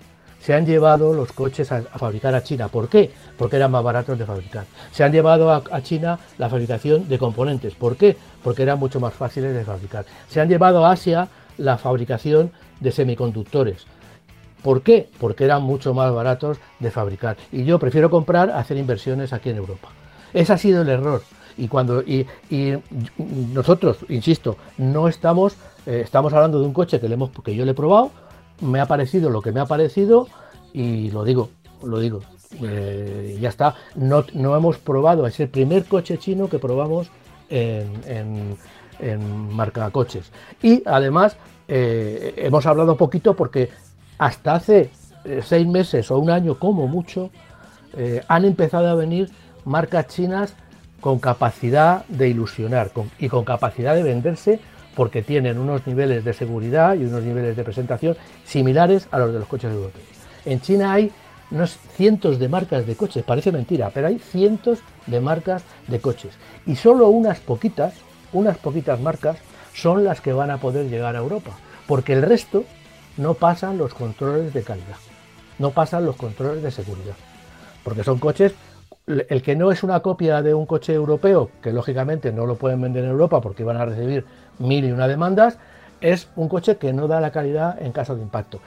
se han llevado los coches a, fabricar a China. ¿Por qué? Porque eran más baratos de fabricar. Se han llevado a, a, China la fabricación de componentes. ¿Por qué? Porque eran mucho más fáciles de fabricar. Se han llevado a Asia la fabricación de semiconductores ¿Por qué? Porque eran mucho más baratos de fabricar. Y yo prefiero comprar, hacer inversiones aquí en Europa. Ese ha sido el error. Y cuando y, nosotros, insisto, no estamos, eh, estamos hablando de un coche que, le hemos, que yo le he probado, me ha parecido lo que me ha parecido y lo digo, lo digo. Eh, ya está. No, no hemos probado, es el primer coche chino que probamos en, marca coches. Y además eh, hemos hablado poquito porque hasta hace eh, seis meses o un año como mucho han empezado a venir marcas chinas con capacidad de ilusionar y con capacidad de venderse porque tienen unos niveles de seguridad y unos niveles de presentación similares a los de los coches europeos. En China hay unos cientos de marcas de coches, parece mentira, pero hay cientos de marcas de coches. Y solo unas poquitas, unas poquitas marcas son las que van a poder llegar a Europa, porque el resto no pasan los controles de calidad, no pasan los controles de seguridad, porque son coches, el que no es una copia de un coche europeo, que lógicamente no lo pueden vender en Europa porque van a recibir mil y una demandas, es un coche que no da la calidad en caso de impacto.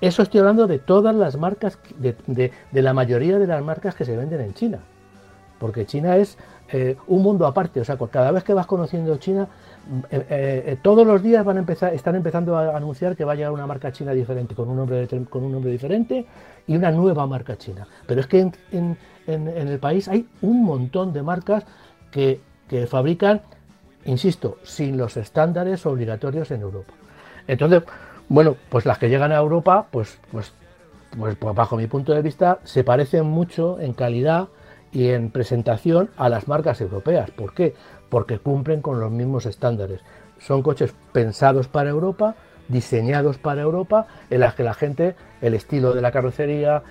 Eso estoy hablando de todas las marcas, de, la mayoría de las marcas que se venden en China. Porque China es eh, un mundo aparte. O sea, cada vez que vas conociendo China, eh, eh, todos los días van a empezar, están empezando a anunciar que va a llegar una marca china diferente, con un nombre, con un nombre diferente y una nueva marca china. Pero es que en, el país hay un montón de marcas que, que fabrican, insisto, sin los estándares obligatorios en Europa. Entonces, bueno, pues las que llegan a Europa, pues, pues, pues, pues, bajo mi punto de vista, se parecen mucho en calidad y en presentación a las marcas europeas. ¿Por qué? Porque cumplen con los mismos estándares. Son coches pensados para Europa, diseñados para Europa, en las que la gente, el estilo de la carrocería,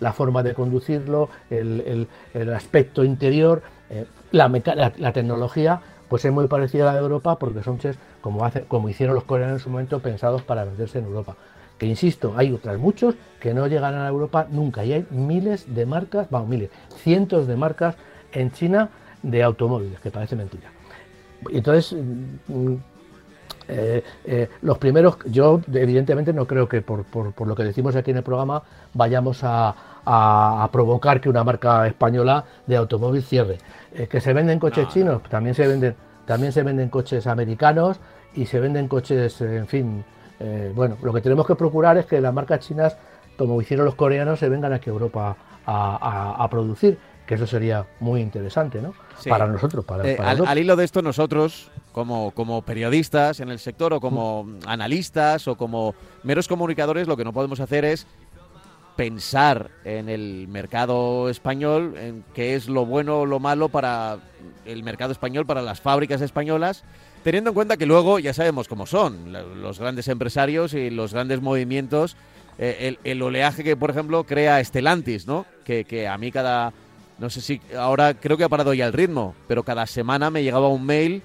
la forma de conducirlo, el, aspecto interior, eh, la, la, tecnología, pues es muy parecida a la de Europa porque son coches como, hace, como hicieron los coreanos en su momento, pensados para venderse en Europa. Que insisto, hay otras muchos que no llegan a Europa nunca y hay miles de marcas, vamos, miles, cientos de marcas en China de automóviles, que parece mentira. Entonces, mm, eh, eh, los primeros, yo evidentemente no creo que por, lo que decimos aquí en el programa vayamos a, provocar que una marca española de automóvil cierre. Eh, que se venden coches chinos, también se venden también se venden coches americanos y se venden coches, en fin, eh, bueno, lo que tenemos que procurar es que las marcas chinas, como hicieron los coreanos, se vengan aquí a Europa a, producir, que eso sería muy interesante, ¿no? Para nosotros, para, eh, al, hilo de esto, nosotros, como, como periodistas en el sector, o como analistas, o como meros comunicadores, lo que no podemos hacer es pensar en el mercado español, en qué es lo bueno o lo malo para el mercado español, para las fábricas españolas, teniendo en cuenta que luego ya sabemos cómo son los grandes empresarios y los grandes movimientos, eh, el, oleaje que, por ejemplo, crea Stellantis, ¿no? Que, que a mí cada, no sé si, ahora creo que ha parado ya el ritmo, pero cada semana me llegaba un mail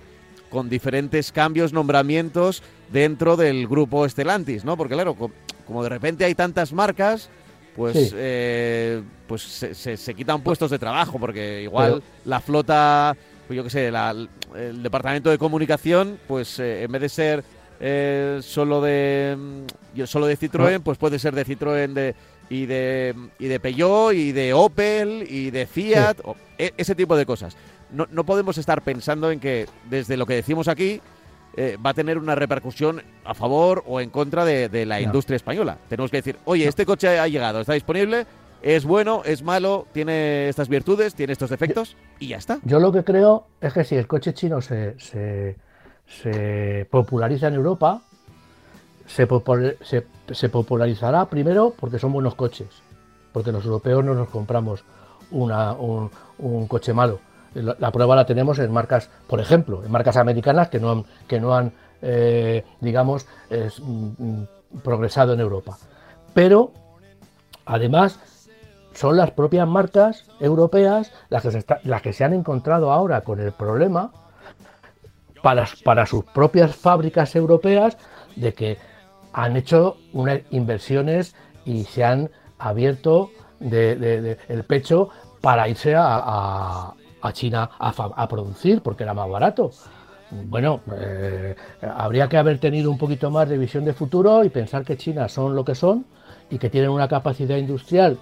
con diferentes cambios, nombramientos dentro del grupo Stellantis, ¿no? Porque claro, como de repente hay tantas marcas, pues, eh, pues se, se, quitan puestos de trabajo, porque igual la flota, pues yo qué sé, el departamento de comunicación, pues eh, en vez de ser eh, solo de mm, solo de Citroën, pues puede ser de Citroën de, y de y de Peugeot y de Opel y de Fiat, e, ese tipo de cosas. No, no podemos estar pensando en que desde lo que decimos aquí eh, va a tener una repercusión a favor o en contra de, la industria española. Tenemos que decir, oye, este coche ha llegado, está disponible, es bueno, es malo, tiene estas virtudes, tiene estos defectos y ya está. Yo lo que creo es que si el coche chino se, se, populariza en Europa, se, se, popularizará primero porque son buenos coches, porque los europeos no nos compramos una, un coche malo la prueba la tenemos en marcas, por ejemplo, en marcas americanas que no han, que no han eh, digamos, mm, progresado en Europa. Pero, además, son las propias marcas europeas las que se, las que se han encontrado ahora con el problema para, para sus propias fábricas europeas de que han hecho unas inversiones y se han abierto el pecho para irse a, a China a, producir porque era más barato. Bueno, eh, habría que haber tenido un poquito más de visión de futuro y pensar que China son lo que son y que tienen una capacidad industrial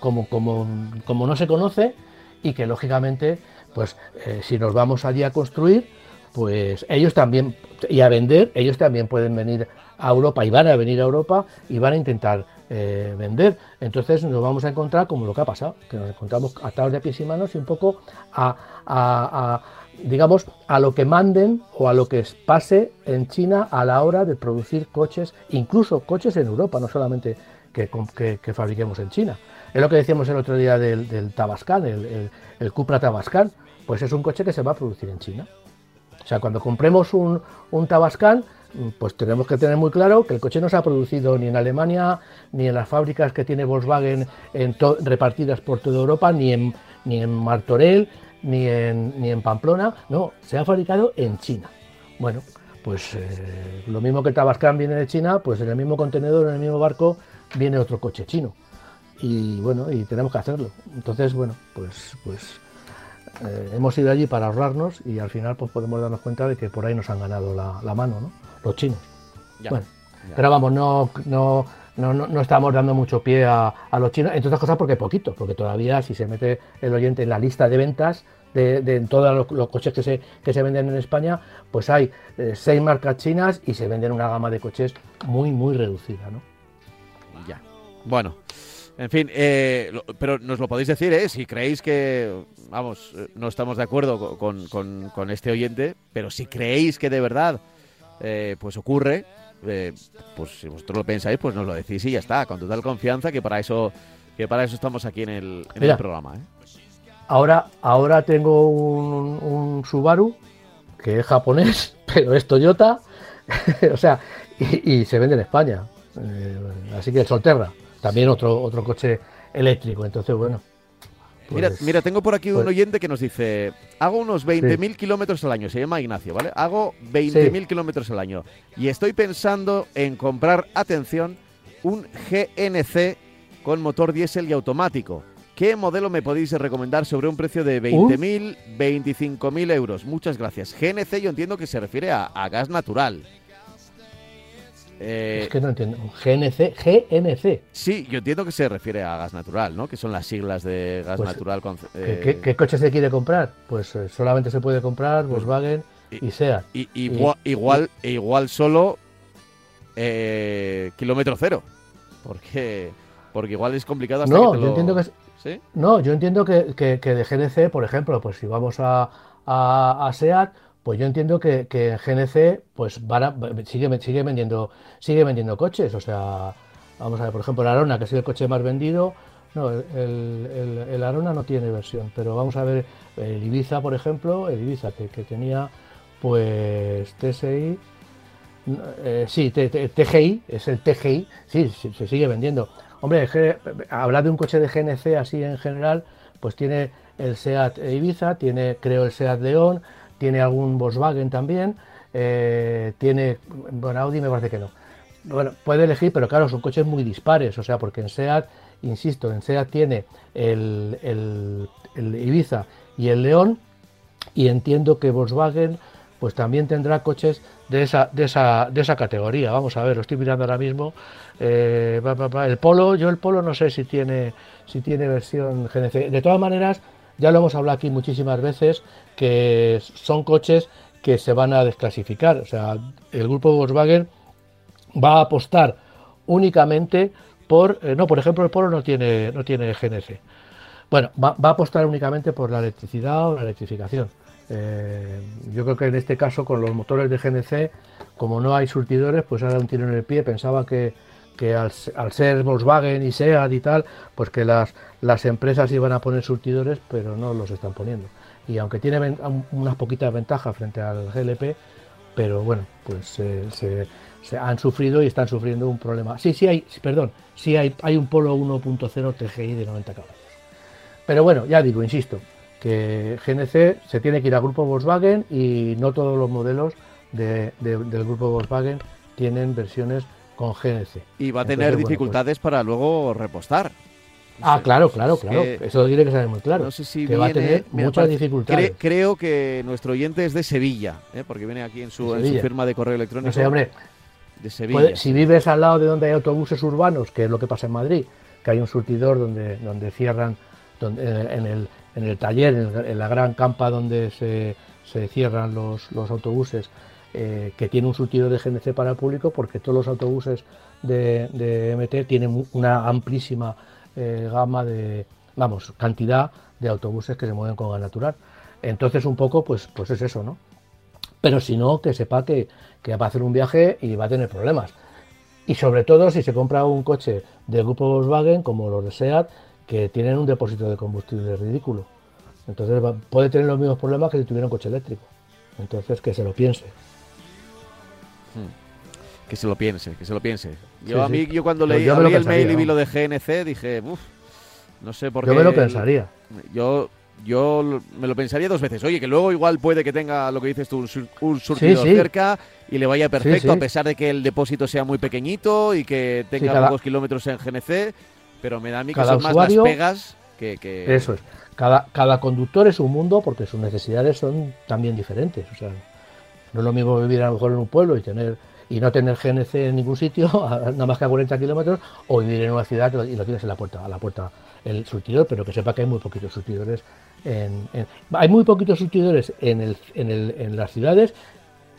como, como, como no se conoce y que lógicamente, pues eh, si nos vamos allí a construir, pues ellos también, y a vender, ellos también pueden venir a Europa y van a venir a Europa y van a intentar eh, vender. Entonces nos vamos a encontrar como lo que ha pasado, que nos encontramos atados de pies y manos y un poco a, digamos, a lo que manden o a lo que pase en China a la hora de producir coches, incluso coches en Europa, no solamente que, fabriquemos en China. Es lo que decíamos el otro día del, del Tabascan, el, el, Cupra Tabascan, pues es un coche que se va a producir en China. O sea, cuando compremos un, un Tabascan, pues tenemos que tener muy claro que el coche no se ha producido ni en Alemania, ni en las fábricas que tiene Volkswagen en repartidas por toda Europa, ni en, ni en Martorell, ni en, ni en Pamplona, no, se ha fabricado en China. Bueno, pues eh, lo mismo que el Tabascan viene de China, pues en el mismo contenedor, en el mismo barco, viene otro coche chino. Y bueno, y tenemos que hacerlo. Entonces, bueno, pues, pues eh, hemos ido allí para ahorrarnos y al final pues podemos darnos cuenta de que por ahí nos han ganado la, mano, ¿no? Los chinos. bueno, pero vamos, no, no, no, no, estamos dando mucho pie a, los chinos, entre otras cosas porque poquito, porque todavía si se mete el oyente en la lista de ventas de, todos los, coches que se, que se venden en España, pues hay eh, seis marcas chinas y se venden una gama de coches muy, muy reducida, ¿no? Ya. Bueno. En fin, eh, pero nos lo podéis decir, ¿eh? Si creéis que, vamos, eh, no estamos de acuerdo con, con, este oyente, pero si creéis que de verdad, eh, pues ocurre, eh, pues si vosotros lo pensáis, pues nos lo decís y ya está, con total confianza que para eso, que para eso estamos aquí en el, programa. Ahora, ahora tengo un, Subaru que es japonés, *laughs* pero es Toyota, *laughs* o sea, y, se vende en España. así que el Solterra también otro, otro coche eléctrico. Entonces, bueno. Mira, pues, mira, tengo por aquí un pues oyente que nos dice, hago unos 20.000 kilómetros al año, se llama Ignacio, ¿vale? Hago 20.000 kilómetros al año y estoy pensando en comprar, atención, un GNC con motor diésel y automático. ¿Qué modelo me podéis recomendar sobre un precio de 20.000, 25.000 euros? Muchas gracias. GNC yo entiendo que se refiere a gas natural. Eh, es que no entiendo. GNC, GNC. Sí, yo entiendo que se refiere a gas natural, ¿no? Que son las siglas de gas pues, natural. ¿qué, eh, coche se quiere comprar? Pues eh, solamente se puede comprar pues, Volkswagen y, SEAT. Y, igual, igual, solo kilómetro cero. Porque, porque igual es complicado hasta no, que yo entiendo que No, yo entiendo que, de GNC, por ejemplo, pues si vamos a, a, a SEAT pues yo entiendo que, que GNC pues sigue, sigue, vendiendo, sigue vendiendo coches. O sea, vamos a ver, por ejemplo, el Arona, que es el coche más vendido. No, el, Arona no tiene versión, pero vamos a ver el Ibiza, por ejemplo, el Ibiza que, tenía pues TSI, eh, sí, TGI, es el TGI, sí, se sigue vendiendo. Hombre, hablar de un coche de GNC así en general, pues tiene el SEAT Ibiza, tiene creo el SEAT León, tiene algún Volkswagen también, eh, tiene, bueno, Audi me parece que no. Bueno, puede elegir, pero claro, son coches muy dispares, o sea, porque en SEAT, insisto, en SEAT tiene el, el, Ibiza y el León, y entiendo que Volkswagen pues también tendrá coches de esa, de esa, de esa categoría. Vamos a ver, lo estoy mirando ahora mismo. Eh, el Polo, yo el Polo no sé si tiene, si tiene versión GNC. De todas maneras, ya lo hemos hablado aquí muchísimas veces, que son coches que se van a desclasificar. O sea, el grupo Volkswagen va a apostar únicamente por, eh, no, por ejemplo, el Polo no tiene, no tiene GNC. Bueno, va, a apostar únicamente por la electricidad o la electrificación. Eh, yo creo que en este caso con los motores de GNC, como no hay surtidores, pues ahora un tiro en el pie. Pensaba que, que al, ser Volkswagen y SEAT y tal, pues que las, las empresas iban a poner surtidores, pero no los están poniendo. Y aunque tiene unas poquitas ventajas frente al GLP, pero bueno, pues se, han sufrido y están sufriendo un problema. Sí, sí hay, perdón, sí hay, hay un Polo 1.0 TGI de 90 caballos. Pero bueno, ya digo, insisto, que GNC se tiene que ir al grupo Volkswagen y no todos los modelos del grupo Volkswagen tienen versiones con GNC. Y va a tener dificultades pues para luego repostar. Ah, claro, claro, claro. Eso tiene que ser muy claro. No sé si que va a tener muchas dificultades. creo que nuestro oyente es de Sevilla, ¿eh? porque viene aquí en su, firma de correo electrónico. No sé, hombre. De Sevilla. si vives al lado de donde hay autobuses urbanos, que es lo que pasa en Madrid, que hay un surtidor donde, donde cierran, donde, en, el, en el taller, en, la gran campa donde se, se cierran los, los autobuses, eh, que tiene un surtidor de GNC para el público, porque todos los autobuses de, de MT tienen una amplísima eh, gama de, vamos, cantidad de autobuses que se mueven con gas natural. Entonces un poco, pues, pues es eso, ¿no? Pero si no, que sepa que, que va a hacer un viaje y va a tener problemas. Y sobre todo si se compra un coche del grupo Volkswagen, como los de SEAT, que tienen un depósito de combustible ridículo. Entonces puede tener los mismos problemas que si tuviera un coche eléctrico. Entonces que se lo piense. Que se lo piense, que se lo piense. Yo a mí, yo cuando pues leí, el mail y vi lo de GNC, dije, uff, no sé por qué. Yo me lo pensaría. Yo yo me lo pensaría dos veces. Oye, que luego igual puede que tenga lo que dices tú, un, surtido cerca y le vaya perfecto, a pesar de que el depósito sea muy pequeñito y que tenga pocos kilómetros en GNC, pero me da a mí que son más las pegas que, Eso es. Cada, cada conductor es un mundo porque sus necesidades son también diferentes. O sea, no es lo mismo vivir a lo mejor en un pueblo y tener y no tener GNC en ningún sitio, *laughs* nada más que a 40 kilómetros, o vivir en una ciudad y lo tienes en la puerta, a la puerta el surtidor, pero que sepa que hay muy poquitos surtidores hay muy poquitos surtidores en, en, en, las ciudades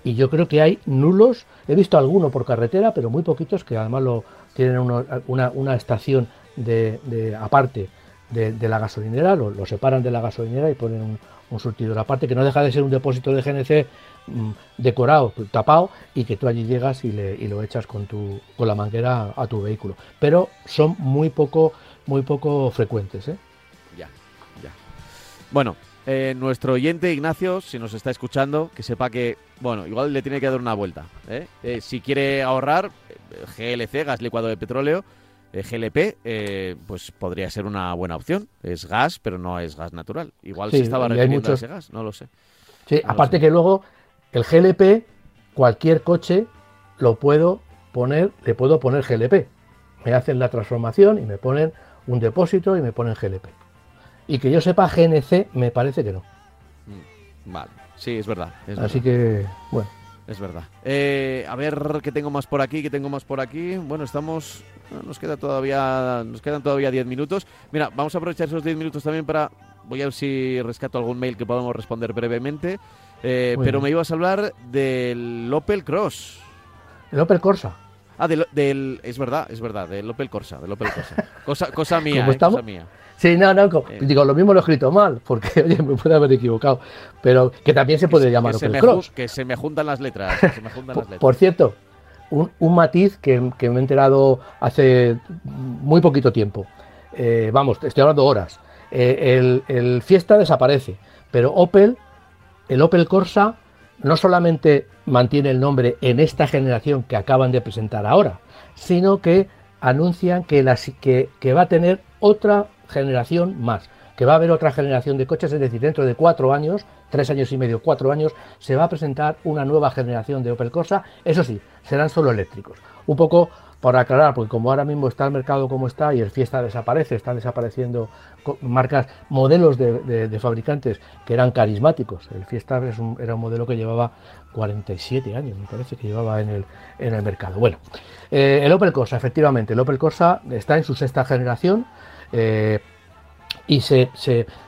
y yo creo que hay nulos. He visto alguno por carretera, pero muy poquitos que además lo tienen una, una, estación de, aparte de, la gasolinera, lo, separan de la gasolinera y ponen un, surtidor aparte, que no deja de ser un depósito de GNC decorado, tapado, y que tú allí llegas y, le, y lo echas con, tu, con la manguera a tu vehículo. Pero son muy poco, muy poco frecuentes. ¿eh? Bueno, eh, nuestro oyente Ignacio, si nos está escuchando, que sepa que, bueno, igual le tiene que dar una vuelta. ¿eh? Eh, si quiere ahorrar, GLC, gas licuado de petróleo, GLP, pues podría ser una buena opción. Es gas, pero no es gas natural. Igual se estaba refiriendo a ese gas, no lo sé. Sí, aparte que luego el GLP, cualquier coche lo puedo poner, le puedo poner GLP. Me hacen la transformación y me ponen un depósito y me ponen GLP. Y que yo sepa, GNC me parece que no. Mm, vale, sí, es verdad. Así que, bueno. Es verdad. Eh, a ver qué tengo más por aquí, qué tengo más por aquí. Bueno, estamos. Nos queda todavía. Nos quedan todavía 10 minutos. Mira, vamos a aprovechar esos 10 minutos también para. Voy a ver si rescato algún mail que podamos responder brevemente. Eh, pero me ibas a hablar del Opel Cross. El Opel Corsa. Ah, del, es verdad, es verdad, del Opel Corsa, del Opel Corsa. *laughs* Cosa, cosa mía, eh, cosa mía. Sí, no, no, eh. digo, lo mismo lo he escrito mal, porque, *laughs* oye, me puede haber equivocado, pero que también se puede llamar que Opel Cross. Que se me juntan las letras, por, cierto, un, matiz que, me he enterado hace muy poquito tiempo. Eh, vamos, estoy hablando horas. El, el, Fiesta desaparece, pero Opel, el Opel Corsa, no solamente mantiene el nombre en esta generación que acaban de presentar ahora, sino que anuncian que, que, que va a tener otra generación más, que va a haber otra generación de coches, es decir, dentro de cuatro años, tres años y medio, cuatro años, se va a presentar una nueva generación de Opel Corsa, eso sí, serán solo eléctricos. Un poco para aclarar, porque como ahora mismo está el mercado como está y el Fiesta desaparece, están desapareciendo marcas, modelos de, fabricantes que eran carismáticos. El Fiesta era un modelo que llevaba 47 años, me parece que llevaba en el, en el mercado. Bueno, eh, el Opel Corsa, efectivamente, el Opel Corsa está en su sexta generación, eh, y se,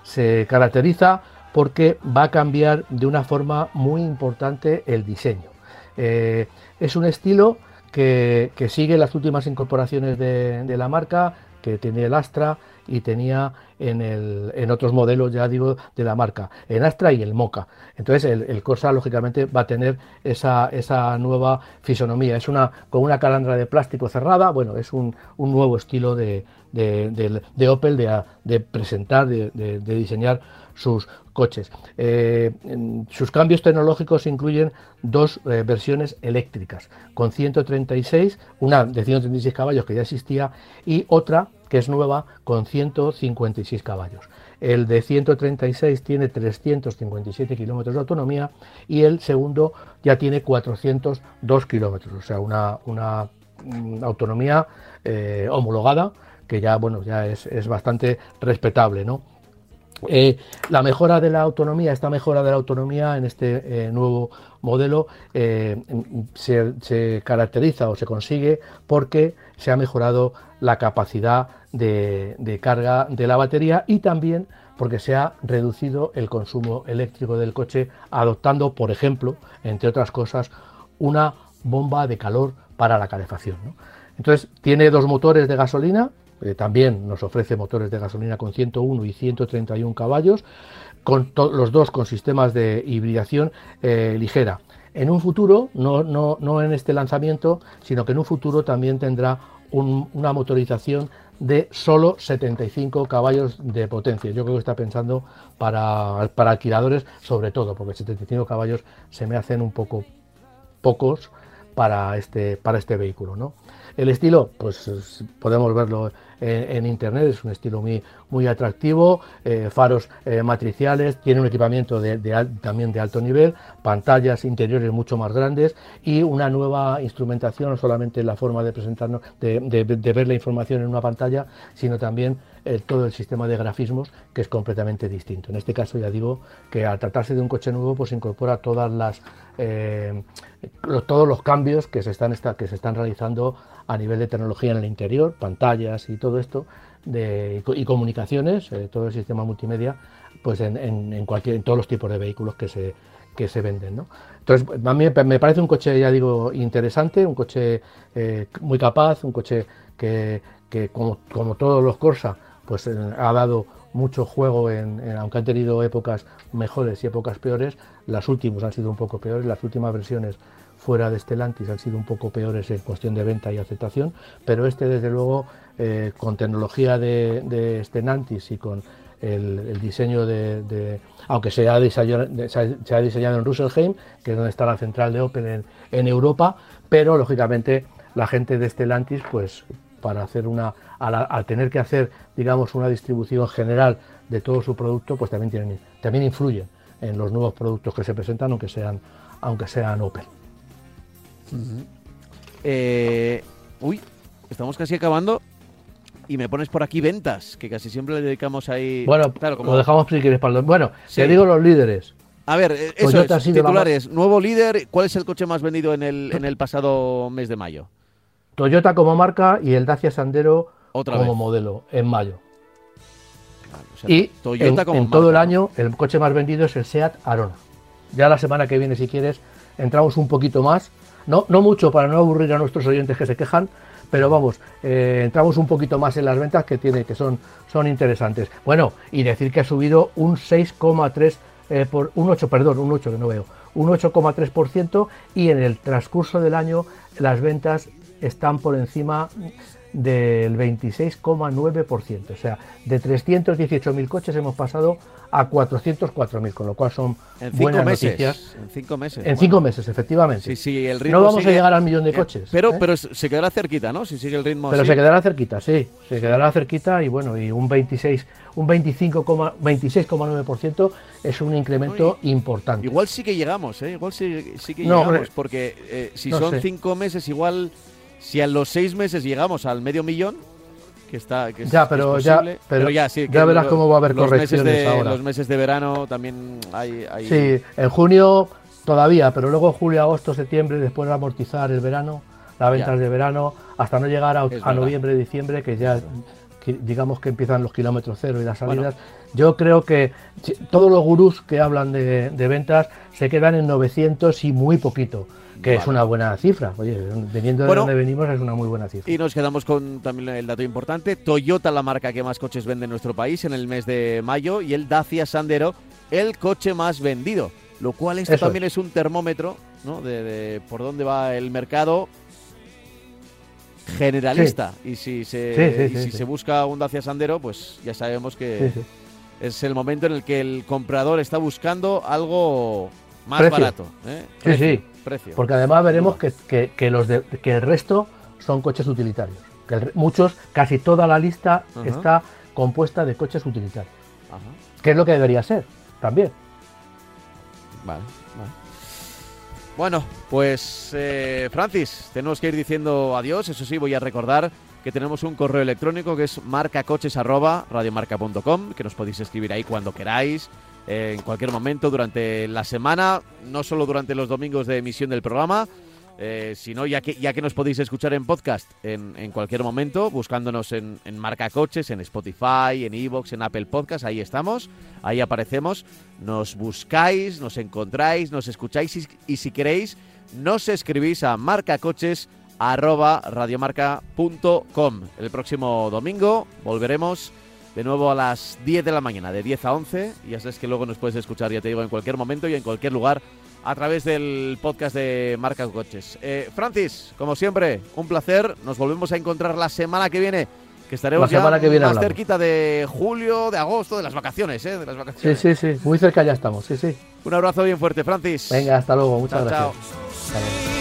se, caracteriza porque va a cambiar de una forma muy importante el diseño. Eh, es un estilo que, sigue las últimas incorporaciones de, de, la marca, que tiene el Astra y tenía en, el, en, otros modelos, ya digo, de la marca, en Astra y el Moca. Entonces el, Corsa, lógicamente, va a tener esa, esa, nueva fisonomía. Es una con una calandra de plástico cerrada, bueno, es un, un nuevo estilo de, de, Opel de, presentar, de, diseñar sus coches. Eh, sus cambios tecnológicos incluyen dos eh, versiones eléctricas, con 136, una de 136 caballos que ya existía y otra que es nueva con 156 caballos. El de 136 tiene 357 kilómetros de autonomía y el segundo ya tiene 402 kilómetros, o sea, una, una, mm, autonomía eh, homologada que ya, bueno, ya es, bastante respetable, ¿no? Eh, la mejora de la autonomía, esta mejora de la autonomía en este eh, nuevo modelo eh, se, caracteriza o se consigue porque se ha mejorado la capacidad de, de, carga de la batería y también porque se ha reducido el consumo eléctrico del coche adoptando, por ejemplo, entre otras cosas, una bomba de calor para la calefacción. Entonces, tiene dos motores de gasolina, eh, también nos ofrece motores de gasolina con 101 y 131 caballos, con los dos con sistemas de hibridación eh, ligera. En un futuro, no, no, no, en este lanzamiento, sino que en un futuro también tendrá una motorización de solo 75 caballos de potencia. Yo creo que está pensando para, para alquiladores sobre todo, porque 75 caballos se me hacen un poco pocos para este, para este vehículo. ¿no? El estilo, pues podemos verlo en, internet, es un estilo muy, muy atractivo, eh, faros eh, matriciales, tiene un equipamiento de, también de alto nivel, pantallas interiores mucho más grandes y una nueva instrumentación, no solamente la forma de presentarnos, de, ver la información en una pantalla, sino también eh, todo el sistema de grafismos que es completamente distinto. En este caso ya digo que al tratarse de un coche nuevo pues incorpora todas las, todos los cambios que se están, que se están realizando a nivel de tecnología en el interior, pantallas y todo esto, de, y comunicaciones, eh, todo el sistema multimedia, pues en, en, cualquier, en todos los tipos de vehículos que se, que se venden. ¿no? Entonces, a mí me parece un coche, ya digo, interesante, un coche eh, muy capaz, un coche que, que como, como, todos los Corsa, pues eh, ha dado mucho juego, en, aunque han tenido épocas mejores y épocas peores, las últimas han sido un poco peores, las últimas versiones fuera de Stellantis han sido un poco peores en cuestión de venta y aceptación, pero este desde luego eh, con tecnología de, de, y con el, diseño de, aunque se ha, diseñado, se ha, diseñado, en Russelheim, que es donde está la central de Opel en, Europa, pero lógicamente la gente de Stellantis, pues para hacer una, al, tener que hacer, digamos, una distribución general de todo su producto, pues también tienen, también influyen en los nuevos productos que se presentan, aunque sean, aunque sean Opel. Eh, uy, estamos casi acabando. Y me pones por aquí ventas, que casi siempre le dedicamos ahí. Bueno, claro, como... lo dejamos si quieres para Bueno, te digo los líderes. A ver, eh, eso es, titulares. Nuevo líder, ¿cuál es el coche más vendido en el, en el pasado mes de mayo? Toyota como marca y el Dacia Sandero como modelo en mayo. y Toyota en, en todo el año el coche más vendido es el Seat Arona. Ya la semana que viene, si quieres, entramos un poquito más no, no mucho para no aburrir a nuestros oyentes que se quejan, pero vamos, eh, entramos un poquito más en las ventas que tiene, que son, son interesantes. Bueno, y decir que ha subido un 6,3 eh, por un 8, perdón, un 8 que no veo, un 8,3% y en el transcurso del año las ventas están por encima del 26,9%. O sea, de 318.000 coches hemos pasado a 404.000, con lo cual son buenas noticias. En cinco meses. En cinco meses, efectivamente. Sí, sí, el ritmo no vamos a llegar al millón de eh, coches. pero, ¿eh? pero se quedará cerquita, ¿no? Si sigue el ritmo. Pero se quedará cerquita, sí. Se quedará cerquita y bueno, y un 26, un 26,9% es un incremento importante. Igual sí que llegamos, ¿eh? Igual sí, sí que llegamos, eh, porque si son cinco meses, igual si a los seis meses llegamos al medio millón, que está que ya, pero, ya, pero, ya, sí, ya verás cómo va a haber correcciones meses de, ahora. Los meses de verano también hay, hay, Sí, en junio todavía, pero luego julio, agosto, septiembre, después de amortizar el verano, las ventas de verano, hasta no llegar a, noviembre, diciembre, que ya digamos que empiezan los kilómetros cero y las salidas. Yo creo que todos los gurús que hablan de, de ventas se quedan en 900 y muy poquito que es una buena cifra. Oye, viniendo de donde venimos es una muy buena cifra. Y nos quedamos con también el dato importante. Toyota, la marca que más coches vende en nuestro país en el mes de mayo, y el Dacia Sandero, el coche más vendido. Lo cual esto también es. un termómetro ¿no? de, por dónde va el mercado generalista. Y si, se, si se busca un Dacia Sandero, pues ya sabemos que es el momento en el que el comprador está buscando algo más barato. ¿eh? Sí, sí. Porque además veremos que, los que el resto son coches utilitarios. Que muchos, casi toda la lista está compuesta de coches utilitarios. Que es lo que debería ser también. Vale, Bueno, pues eh, Francis, tenemos que ir diciendo adiós. Eso sí, voy a recordar que tenemos un correo electrónico que es marcacoches@radiomarca.com, que nos podéis escribir ahí cuando queráis, en cualquier momento durante la semana, no solo durante los domingos de emisión del programa, eh, sino ya que, ya que nos podéis escuchar en podcast en, en cualquier momento, buscándonos en, en, Marca Coches, en Spotify, en Evox, en Apple Podcast, ahí estamos, ahí aparecemos, nos buscáis, nos encontráis, nos escucháis y, si queréis, nos escribís a marcacoches arroba radiomarca.com. El próximo domingo volveremos de nuevo a las 10 de la mañana, de 10 a 11. Ya sabes que luego nos puedes escuchar, ya te digo, en cualquier momento y en cualquier lugar a través del podcast de Marca Coches. Eh, Francis, como siempre, un placer. Nos volvemos a encontrar la semana que viene, que estaremos ya que viene más hablamos. cerquita de julio, de agosto, de las vacaciones, ¿eh? De las Sí, vacaciones. sí, sí, muy cerca ya estamos, sí, sí. Un abrazo bien fuerte, Francis. Venga, hasta luego, muchas Chao, gracias. chao.